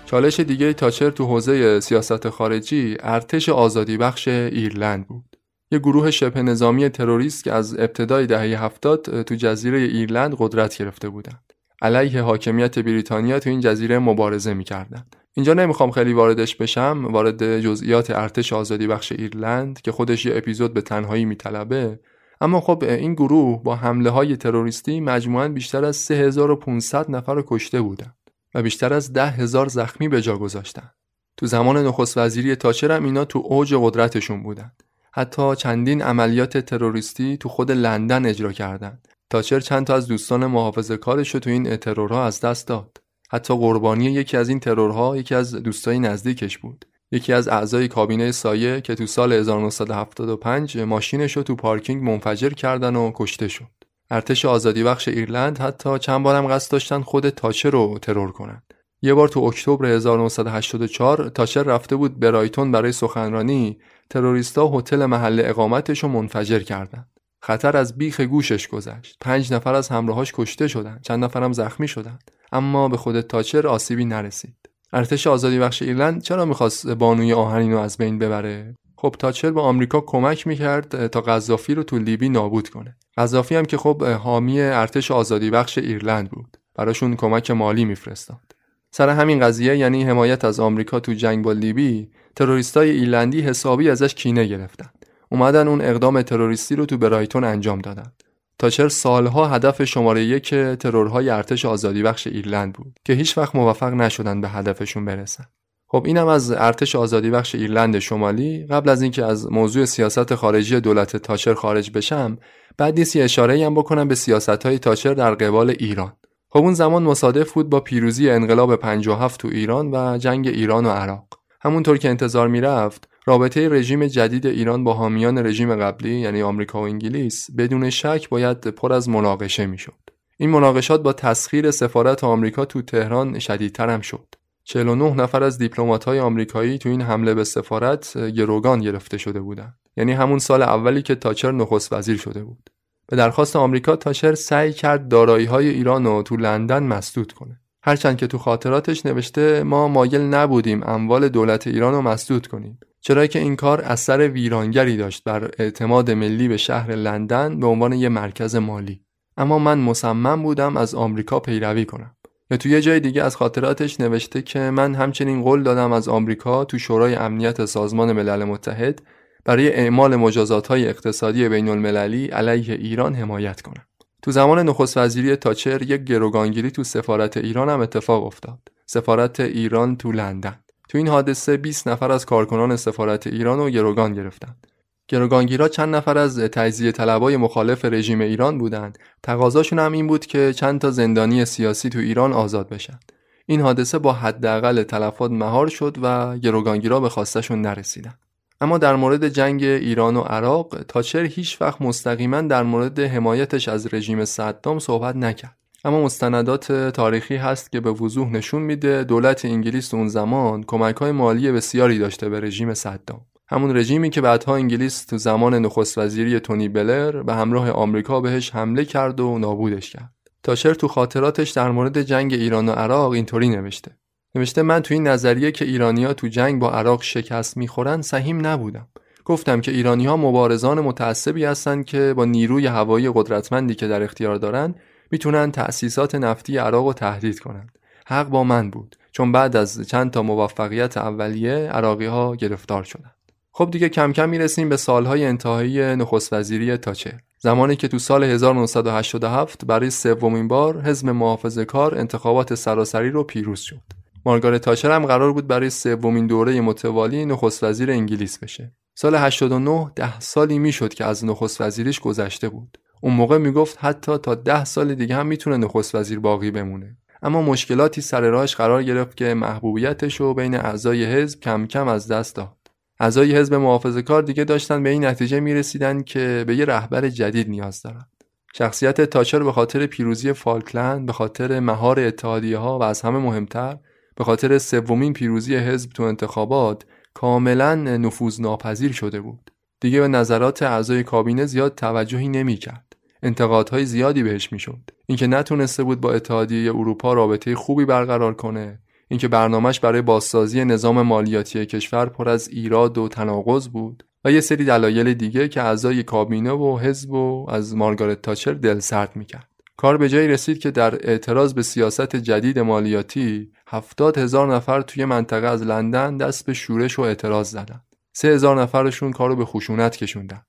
چالش دیگه تاچر تو حوزه سیاست خارجی ارتش آزادی بخش ایرلند بود یه گروه شبه نظامی تروریست که از ابتدای دهه هفتاد تو جزیره ایرلند قدرت گرفته بودند. علیه حاکمیت بریتانیا تو این جزیره مبارزه می‌کردند. اینجا نمی‌خوام خیلی واردش بشم وارد جزئیات ارتش آزادی بخش ایرلند که خودش یه اپیزود به تنهایی میطلبه اما خب این گروه با حمله های تروریستی مجموعاً بیشتر از 3500 نفر رو کشته بودند و بیشتر از 10000 زخمی به جا گذاشتن. تو زمان نخست وزیری تاچر هم اینا تو اوج قدرتشون بودند. حتی چندین عملیات تروریستی تو خود لندن اجرا کردند. تاچر چند تا از دوستان محافظه کارش رو تو این ترورها از دست داد. حتی قربانی یکی از این ترورها یکی از دوستای نزدیکش بود. یکی از اعضای کابینه سایه که تو سال 1975 ماشینش رو تو پارکینگ منفجر کردن و کشته شد. ارتش آزادی بخش ایرلند حتی چند بارم قصد داشتن خود تاچر رو ترور کنند. یه بار تو اکتبر 1984 تاچر رفته بود برایتون برای سخنرانی تروریستا هتل محل اقامتش رو منفجر کردند. خطر از بیخ گوشش گذشت. پنج نفر از همراهاش کشته شدند. چند نفرم زخمی شدند. اما به خود تاچر آسیبی نرسید. ارتش آزادی بخش ایرلند چرا می‌خواست بانوی آهنین رو از بین ببره؟ خب تاچر به آمریکا کمک می‌کرد تا قذافی رو تو لیبی نابود کنه. قذافی هم که خب حامی ارتش آزادی بخش ایرلند بود. براشون کمک مالی میفرستاد. سر همین قضیه یعنی حمایت از آمریکا تو جنگ با لیبی تروریستای ایرلندی حسابی ازش کینه گرفتن اومدن اون اقدام تروریستی رو تو برایتون انجام دادن تاچر سالها هدف شماره یک ترورهای ارتش آزادی بخش ایرلند بود که هیچ وقت موفق نشدن به هدفشون برسن خب اینم از ارتش آزادی بخش ایرلند شمالی. قبل از اینکه از موضوع سیاست خارجی دولت تاچر خارج بشم بعد نیست یه اشاره هم بکنم به سیاست های تاچر در قبال ایران. خب اون زمان مصادف بود با پیروزی انقلاب 57 تو ایران و جنگ ایران و عراق. همونطور که انتظار می‌رفت رابطه رژیم جدید ایران با حامیان رژیم قبلی یعنی آمریکا و انگلیس بدون شک باید پر از مناقشه می‌شد. این مناقشات با تسخیر سفارت آمریکا تو تهران شدیدتر هم شد. 49 نفر از های آمریکایی تو این حمله به سفارت گروگان گرفته شده بودند. یعنی همون سال اولی که تاچر نخست وزیر شده بود. به درخواست آمریکا تاچر سعی کرد دارایی های ایران رو تو لندن مسدود کنه. هرچند که تو خاطراتش نوشته ما مایل نبودیم اموال دولت ایران رو مسدود کنیم. چرا که این کار اثر ویرانگری داشت بر اعتماد ملی به شهر لندن به عنوان یه مرکز مالی. اما من مصمم بودم از آمریکا پیروی کنم. یا تو یه جای دیگه از خاطراتش نوشته که من همچنین قول دادم از آمریکا تو شورای امنیت سازمان ملل متحد برای اعمال مجازات های اقتصادی بین المللی علیه ایران حمایت کنم. تو زمان نخست وزیری تاچر یک گروگانگیری تو سفارت ایران هم اتفاق افتاد. سفارت ایران تو لندن. تو این حادثه 20 نفر از کارکنان سفارت ایران رو گروگان گرفتند. گروگانگیرا چند نفر از تجزیه طلبای مخالف رژیم ایران بودند. تقاضاشون هم این بود که چند تا زندانی سیاسی تو ایران آزاد بشن. این حادثه با حداقل تلفات مهار شد و گروگانگیرا به خواستشون نرسیدند. اما در مورد جنگ ایران و عراق تاچر هیچ وقت مستقیما در مورد حمایتش از رژیم صدام صحبت نکرد اما مستندات تاریخی هست که به وضوح نشون میده دولت انگلیس اون زمان کمک های مالی بسیاری داشته به رژیم صدام همون رژیمی که بعدها انگلیس تو زمان نخست وزیری تونی بلر به همراه آمریکا بهش حمله کرد و نابودش کرد. تاچر تو خاطراتش در مورد جنگ ایران و عراق اینطوری نوشته. نوشته من تو این نظریه که ایرانیا تو جنگ با عراق شکست می‌خورن سهیم نبودم. گفتم که ایرانی ها مبارزان متعصبی هستند که با نیروی هوایی قدرتمندی که در اختیار دارن می‌تونن تأسیسات نفتی عراق رو تهدید کنند. حق با من بود. چون بعد از چند تا موفقیت اولیه عراقی ها گرفتار شدند خب دیگه کم کم می‌رسیم به سالهای انتهایی نخست وزیری تاچر زمانی که تو سال 1987 برای سومین بار حزب محافظه کار انتخابات سراسری رو پیروز شد مارگارت تاچر هم قرار بود برای سومین دوره متوالی نخست وزیر انگلیس بشه. سال 89 ده سالی می‌شد که از نخست وزیریش گذشته بود. اون موقع می‌گفت حتی تا ده سال دیگه هم می‌تونه نخست وزیر باقی بمونه. اما مشکلاتی سر راهش قرار گرفت که محبوبیتش رو بین اعضای حزب کم کم از دست داد. اعضای حزب محافظه کار دیگه داشتن به این نتیجه می‌رسیدن که به یه رهبر جدید نیاز دارن. شخصیت تاچر به خاطر پیروزی فالکلند به خاطر مهار اتحادیه ها و از همه مهمتر به خاطر سومین پیروزی حزب تو انتخابات کاملا نفوذ ناپذیر شده بود. دیگه به نظرات اعضای کابینه زیاد توجهی نمی‌کرد. انتقادهای زیادی بهش می‌شد. اینکه نتونسته بود با اتحادیه اروپا رابطه خوبی برقرار کنه، اینکه برنامهش برای بازسازی نظام مالیاتی کشور پر از ایراد و تناقض بود و یه سری دلایل دیگه که اعضای کابینه و حزب و از مارگارت تاچر دل سرد می‌کرد. کار به جایی رسید که در اعتراض به سیاست جدید مالیاتی هفتاد هزار نفر توی منطقه از لندن دست به شورش و اعتراض زدن سه هزار نفرشون کارو به خشونت کشوندن.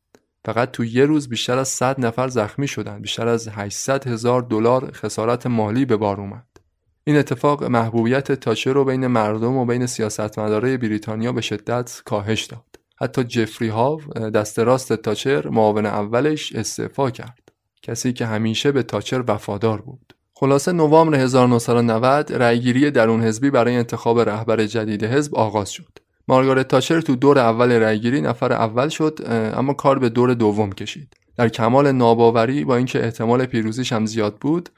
فقط تو یه روز بیشتر از 100 نفر زخمی شدن بیشتر از 800 هزار دلار خسارت مالی به بار اومد. این اتفاق محبوبیت تاچر رو بین مردم و بین سیاستمدارای بریتانیا به شدت کاهش داد. حتی جفری هاو دست راست تاچر معاون اولش استعفا کرد. کسی که همیشه به تاچر وفادار بود. خلاصه نوامبر 1990 رأیگیری درون حزبی برای انتخاب رهبر جدید حزب آغاز شد. مارگارت تاچر تو دور اول رأیگیری نفر اول شد اما کار به دور دوم کشید. در کمال ناباوری با اینکه احتمال پیروزیش هم زیاد بود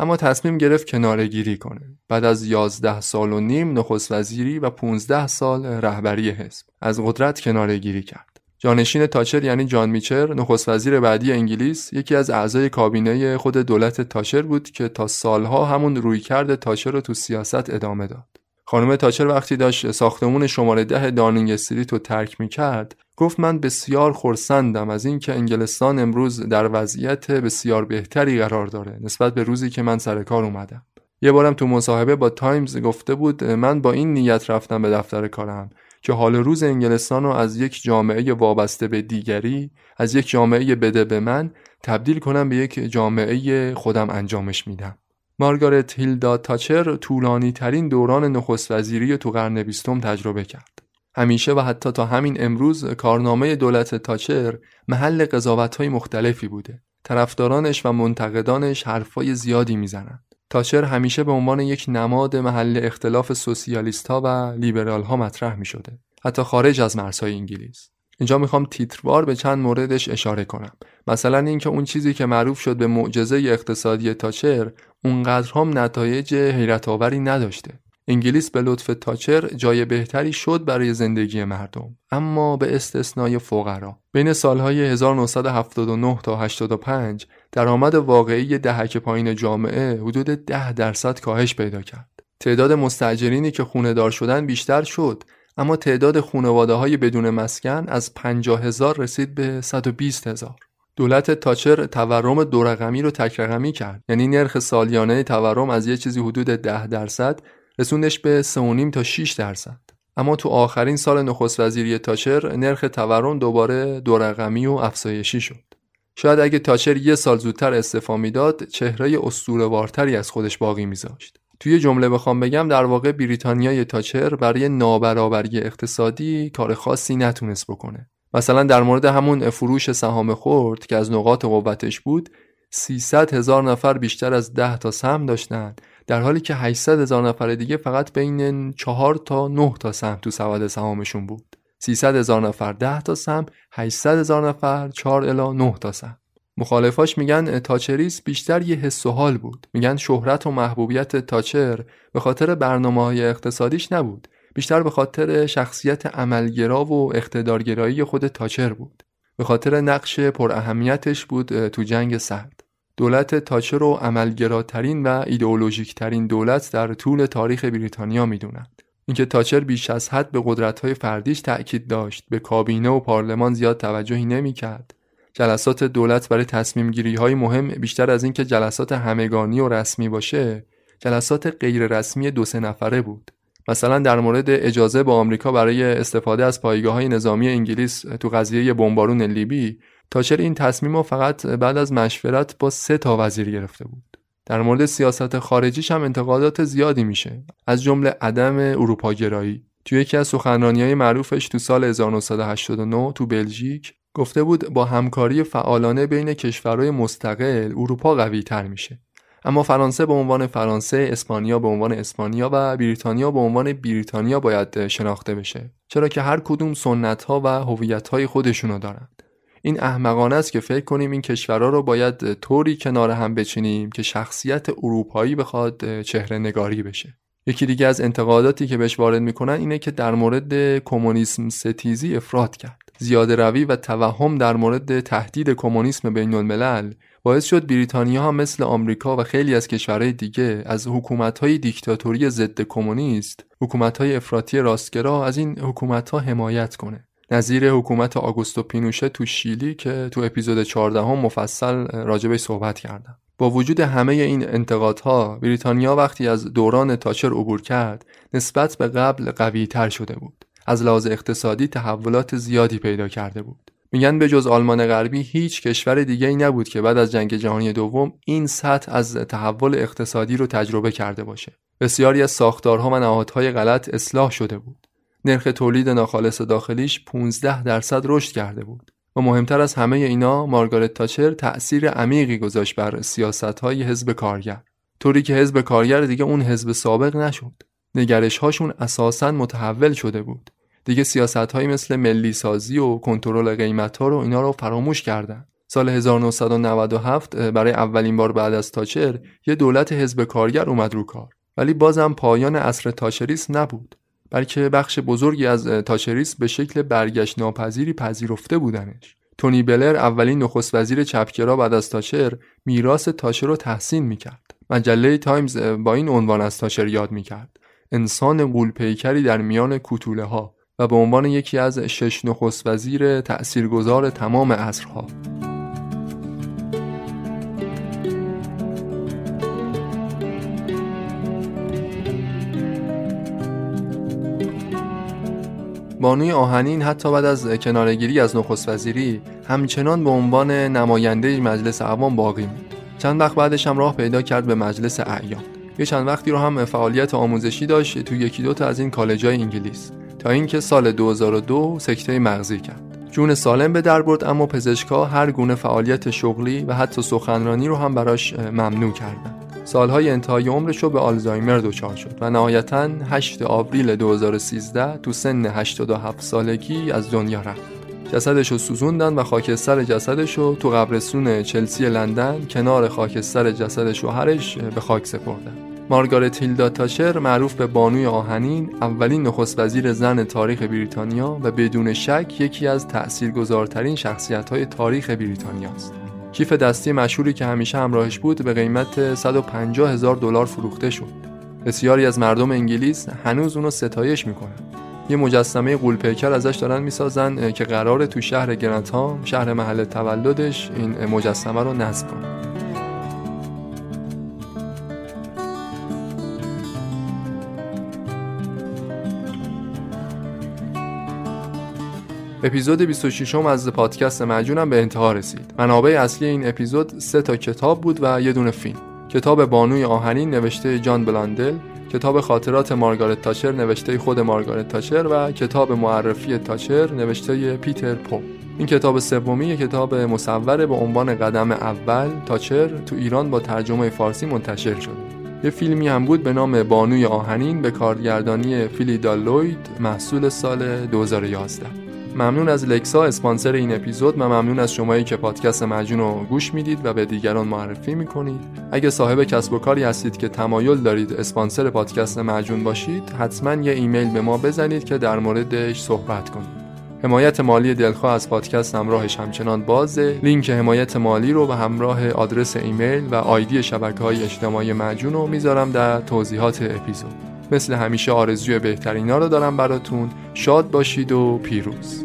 اما تصمیم گرفت کناره گیری کنه. بعد از 11 سال و نیم نخست وزیری و 15 سال رهبری حزب. از قدرت کناره گیری کرد. جانشین تاچر یعنی جان میچر نخست وزیر بعدی انگلیس یکی از اعضای کابینه خود دولت تاچر بود که تا سالها همون رویکرد تاچر رو تو سیاست ادامه داد. خانم تاچر وقتی داشت ساختمون شماره ده داونینگ استریت رو ترک می کرد گفت من بسیار خورسندم از اینکه انگلستان امروز در وضعیت بسیار بهتری قرار داره نسبت به روزی که من سر کار اومدم. یه بارم تو مصاحبه با تایمز گفته بود من با این نیت رفتم به دفتر کارم که حال روز انگلستان رو از یک جامعه وابسته به دیگری از یک جامعه بده به من تبدیل کنم به یک جامعه خودم انجامش میدم. مارگارت هیلدا تاچر طولانی ترین دوران نخست وزیری تو قرن بیستم تجربه کرد. همیشه و حتی تا همین امروز کارنامه دولت تاچر محل قضاوت های مختلفی بوده. طرفدارانش و منتقدانش حرفای زیادی می‌زنند. تاچر همیشه به عنوان یک نماد محل اختلاف سوسیالیست ها و لیبرال ها مطرح می شده. حتی خارج از مرزهای انگلیس. اینجا می‌خوام تیتروار به چند موردش اشاره کنم مثلا اینکه اون چیزی که معروف شد به معجزه اقتصادی تاچر اونقدر هم نتایج حیرت آوری نداشته. انگلیس به لطف تاچر جای بهتری شد برای زندگی مردم اما به استثنای فقرا. بین سالهای 1979 تا 85 درآمد واقعی دهک پایین جامعه حدود 10 درصد کاهش پیدا کرد. تعداد مستجرینی که خونه دار شدن بیشتر شد اما تعداد خانواده های بدون مسکن از 50 هزار رسید به 120 هزار. دولت تاچر تورم دو رقمی رو تک رقمی کرد. یعنی نرخ سالیانه تورم از یه چیزی حدود 10 درصد رسوندش به 3.5 تا 6 درصد. اما تو آخرین سال نخست وزیری تاچر نرخ تورم دوباره دو رقمی و افزایشی شد. شاید اگه تاچر یه سال زودتر استعفا می‌داد چهره اسطوره‌وارتری از خودش باقی میذاشت. توی جمله بخوام بگم در واقع بریتانیای تاچر برای نابرابری اقتصادی کار خاصی نتونست بکنه. مثلا در مورد همون فروش سهام خورد که از نقاط قوتش بود 300 هزار نفر بیشتر از 10 تا سهم داشتند در حالی که 800 هزار نفر دیگه فقط بین 4 تا 9 تا سهم تو سواد سهامشون بود. 300 هزار نفر 10 تا سهم 800 هزار نفر 4 الی 9 تا سهم. مخالفاش میگن تاچریس بیشتر یه حس و حال بود. میگن شهرت و محبوبیت تاچر به خاطر برنامه های اقتصادیش نبود. بیشتر به خاطر شخصیت عملگرا و اقتدارگرایی خود تاچر بود. به خاطر نقش پر اهمیتش بود تو جنگ سرد. دولت تاچر رو عملگراترین و ایدئولوژیک ترین دولت در طول تاریخ بریتانیا می‌دونند اینکه تاچر بیش از حد به قدرت‌های فردیش تأکید داشت به کابینه و پارلمان زیاد توجهی نمی‌کرد. جلسات دولت برای تصمیم گیری های مهم بیشتر از اینکه جلسات همگانی و رسمی باشه جلسات غیر رسمی دو سه نفره بود. مثلا در مورد اجازه با آمریکا برای استفاده از پایگاه های نظامی انگلیس تو قضیه بمبارون لیبی تاچر این تصمیم رو فقط بعد از مشورت با سه تا وزیر گرفته بود؟ در مورد سیاست خارجیش هم انتقادات زیادی میشه. از جمله عدم اروپاگرایی. توی یکی از سخنرانی های معروفش تو سال 1989 تو بلژیک گفته بود با همکاری فعالانه بین کشورهای مستقل اروپا قوی تر میشه. اما فرانسه به عنوان فرانسه، اسپانیا به عنوان اسپانیا و بریتانیا به عنوان بریتانیا باید شناخته بشه. چرا که هر کدوم سنت ها و هویت های خودشونو دارند. این احمقانه است که فکر کنیم این کشورها رو باید طوری کنار هم بچینیم که شخصیت اروپایی بخواد چهره نگاری بشه. یکی دیگه از انتقاداتی که بهش وارد می‌کنن اینه که در مورد کمونیسم ستیزی افراد کرد. زیاده روی و توهم در مورد تهدید کمونیسم بین الملل باعث شد بریتانیا هم مثل آمریکا و خیلی از کشورهای دیگه از حکومت‌های دیکتاتوری ضد کمونیست، حکومت‌های افراطی راستگرا از این حکومت‌ها حمایت کنه. نظیر حکومت آگوستو پینوشه تو شیلی که تو اپیزود 14 هم مفصل راجبش صحبت کردم. با وجود همه این انتقادها بریتانیا وقتی از دوران تاچر عبور کرد نسبت به قبل قوی تر شده بود. از لحاظ اقتصادی تحولات زیادی پیدا کرده بود. میگن به جز آلمان غربی هیچ کشور دیگه ای نبود که بعد از جنگ جهانی دوم این سطح از تحول اقتصادی رو تجربه کرده باشه. بسیاری از ساختارها و نهادهای غلط اصلاح شده بود. نرخ تولید ناخالص داخلیش 15 درصد رشد کرده بود. و مهمتر از همه اینا مارگارت تاچر تأثیر عمیقی گذاشت بر سیاست های حزب کارگر. طوری که حزب کارگر دیگه اون حزب سابق نشد. نگرش هاشون اساسا متحول شده بود. دیگه سیاست هایی مثل ملی سازی و کنترل قیمت ها رو اینا رو فراموش کردن. سال 1997 برای اولین بار بعد از تاچر یه دولت حزب کارگر اومد رو کار. ولی بازم پایان عصر تاچریسم نبود. بلکه بخش بزرگی از تاچریسم به شکل برگشت ناپذیری پذیرفته بودنش. تونی بلر اولین نخست وزیر چپگرا بعد از تاچر میراث تاچر رو تحسین می‌کرد. مجله تایمز با این عنوان از تاچر یاد می‌کرد. انسان غول‌پیکری در میان کوتوله ها و به عنوان یکی از شش نخست وزیر تأثیرگذار تمام عصرها. بانوی آهنین حتی بعد از کنارگیری از نخست وزیری همچنان به عنوان نماینده مجلس عوام باقی بود چند وقت بعدش هم راه پیدا کرد به مجلس اعیان. یه چند وقتی رو هم فعالیت آموزشی داشت تو یکی دوتا از این کالجای انگلیس. تا اینکه سال 2002 سکته مغزی کرد جون سالم به در برد اما پزشکا هر گونه فعالیت شغلی و حتی سخنرانی رو هم براش ممنوع کردند. سالهای انتهای عمرش رو به آلزایمر دچار شد و نهایتا 8 آوریل 2013 تو سن 87 سالگی از دنیا رفت. جسدش رو سوزوندن و خاکستر جسدش رو تو قبرستون چلسی لندن کنار خاکستر جسد شوهرش به خاک سپردن. مارگارت هیلدا تاچر معروف به بانوی آهنین اولین نخست وزیر زن تاریخ بریتانیا و بدون شک یکی از تأثیرگذارترین شخصیت تاریخ بریتانیا است. کیف دستی مشهوری که همیشه همراهش بود به قیمت 150 هزار دلار فروخته شد. بسیاری از مردم انگلیس هنوز اونو ستایش می‌کنن. یه مجسمه قولپیکر ازش دارن می‌سازن که قرار تو شهر گرنتام شهر محل تولدش این مجسمه رو نصب کنه. اپیزود 26 م از پادکست مجونم به انتها رسید. منابع اصلی این اپیزود سه تا کتاب بود و یه دونه فیلم. کتاب بانوی آهنین نوشته جان بلاندل، کتاب خاطرات مارگارت تاچر نوشته خود مارگارت تاچر و کتاب معرفی تاچر نوشته پیتر پو. این کتاب سومی کتاب مصوره به عنوان قدم اول تاچر تو ایران با ترجمه فارسی منتشر شده. یه فیلمی هم بود به نام بانوی آهنین به کارگردانی فیلی دالوید محصول سال 2011 ممنون از لکسا اسپانسر این اپیزود و ممنون از شمایی که پادکست مجون رو گوش می‌دید و به دیگران معرفی می‌کنید. اگه صاحب کسب و کاری هستید که تمایل دارید اسپانسر پادکست مجون باشید حتما یه ایمیل به ما بزنید که در موردش صحبت کنیم. حمایت مالی دلخواه از پادکست همراهش همچنان بازه. لینک حمایت مالی رو به همراه آدرس ایمیل و آیدی شبکه های اجتماعی مجون رو می‌ذارم در توضیحات اپیزود. مثل همیشه آرزوی بهترینا رو دارم براتون. شاد باشید و پیروز.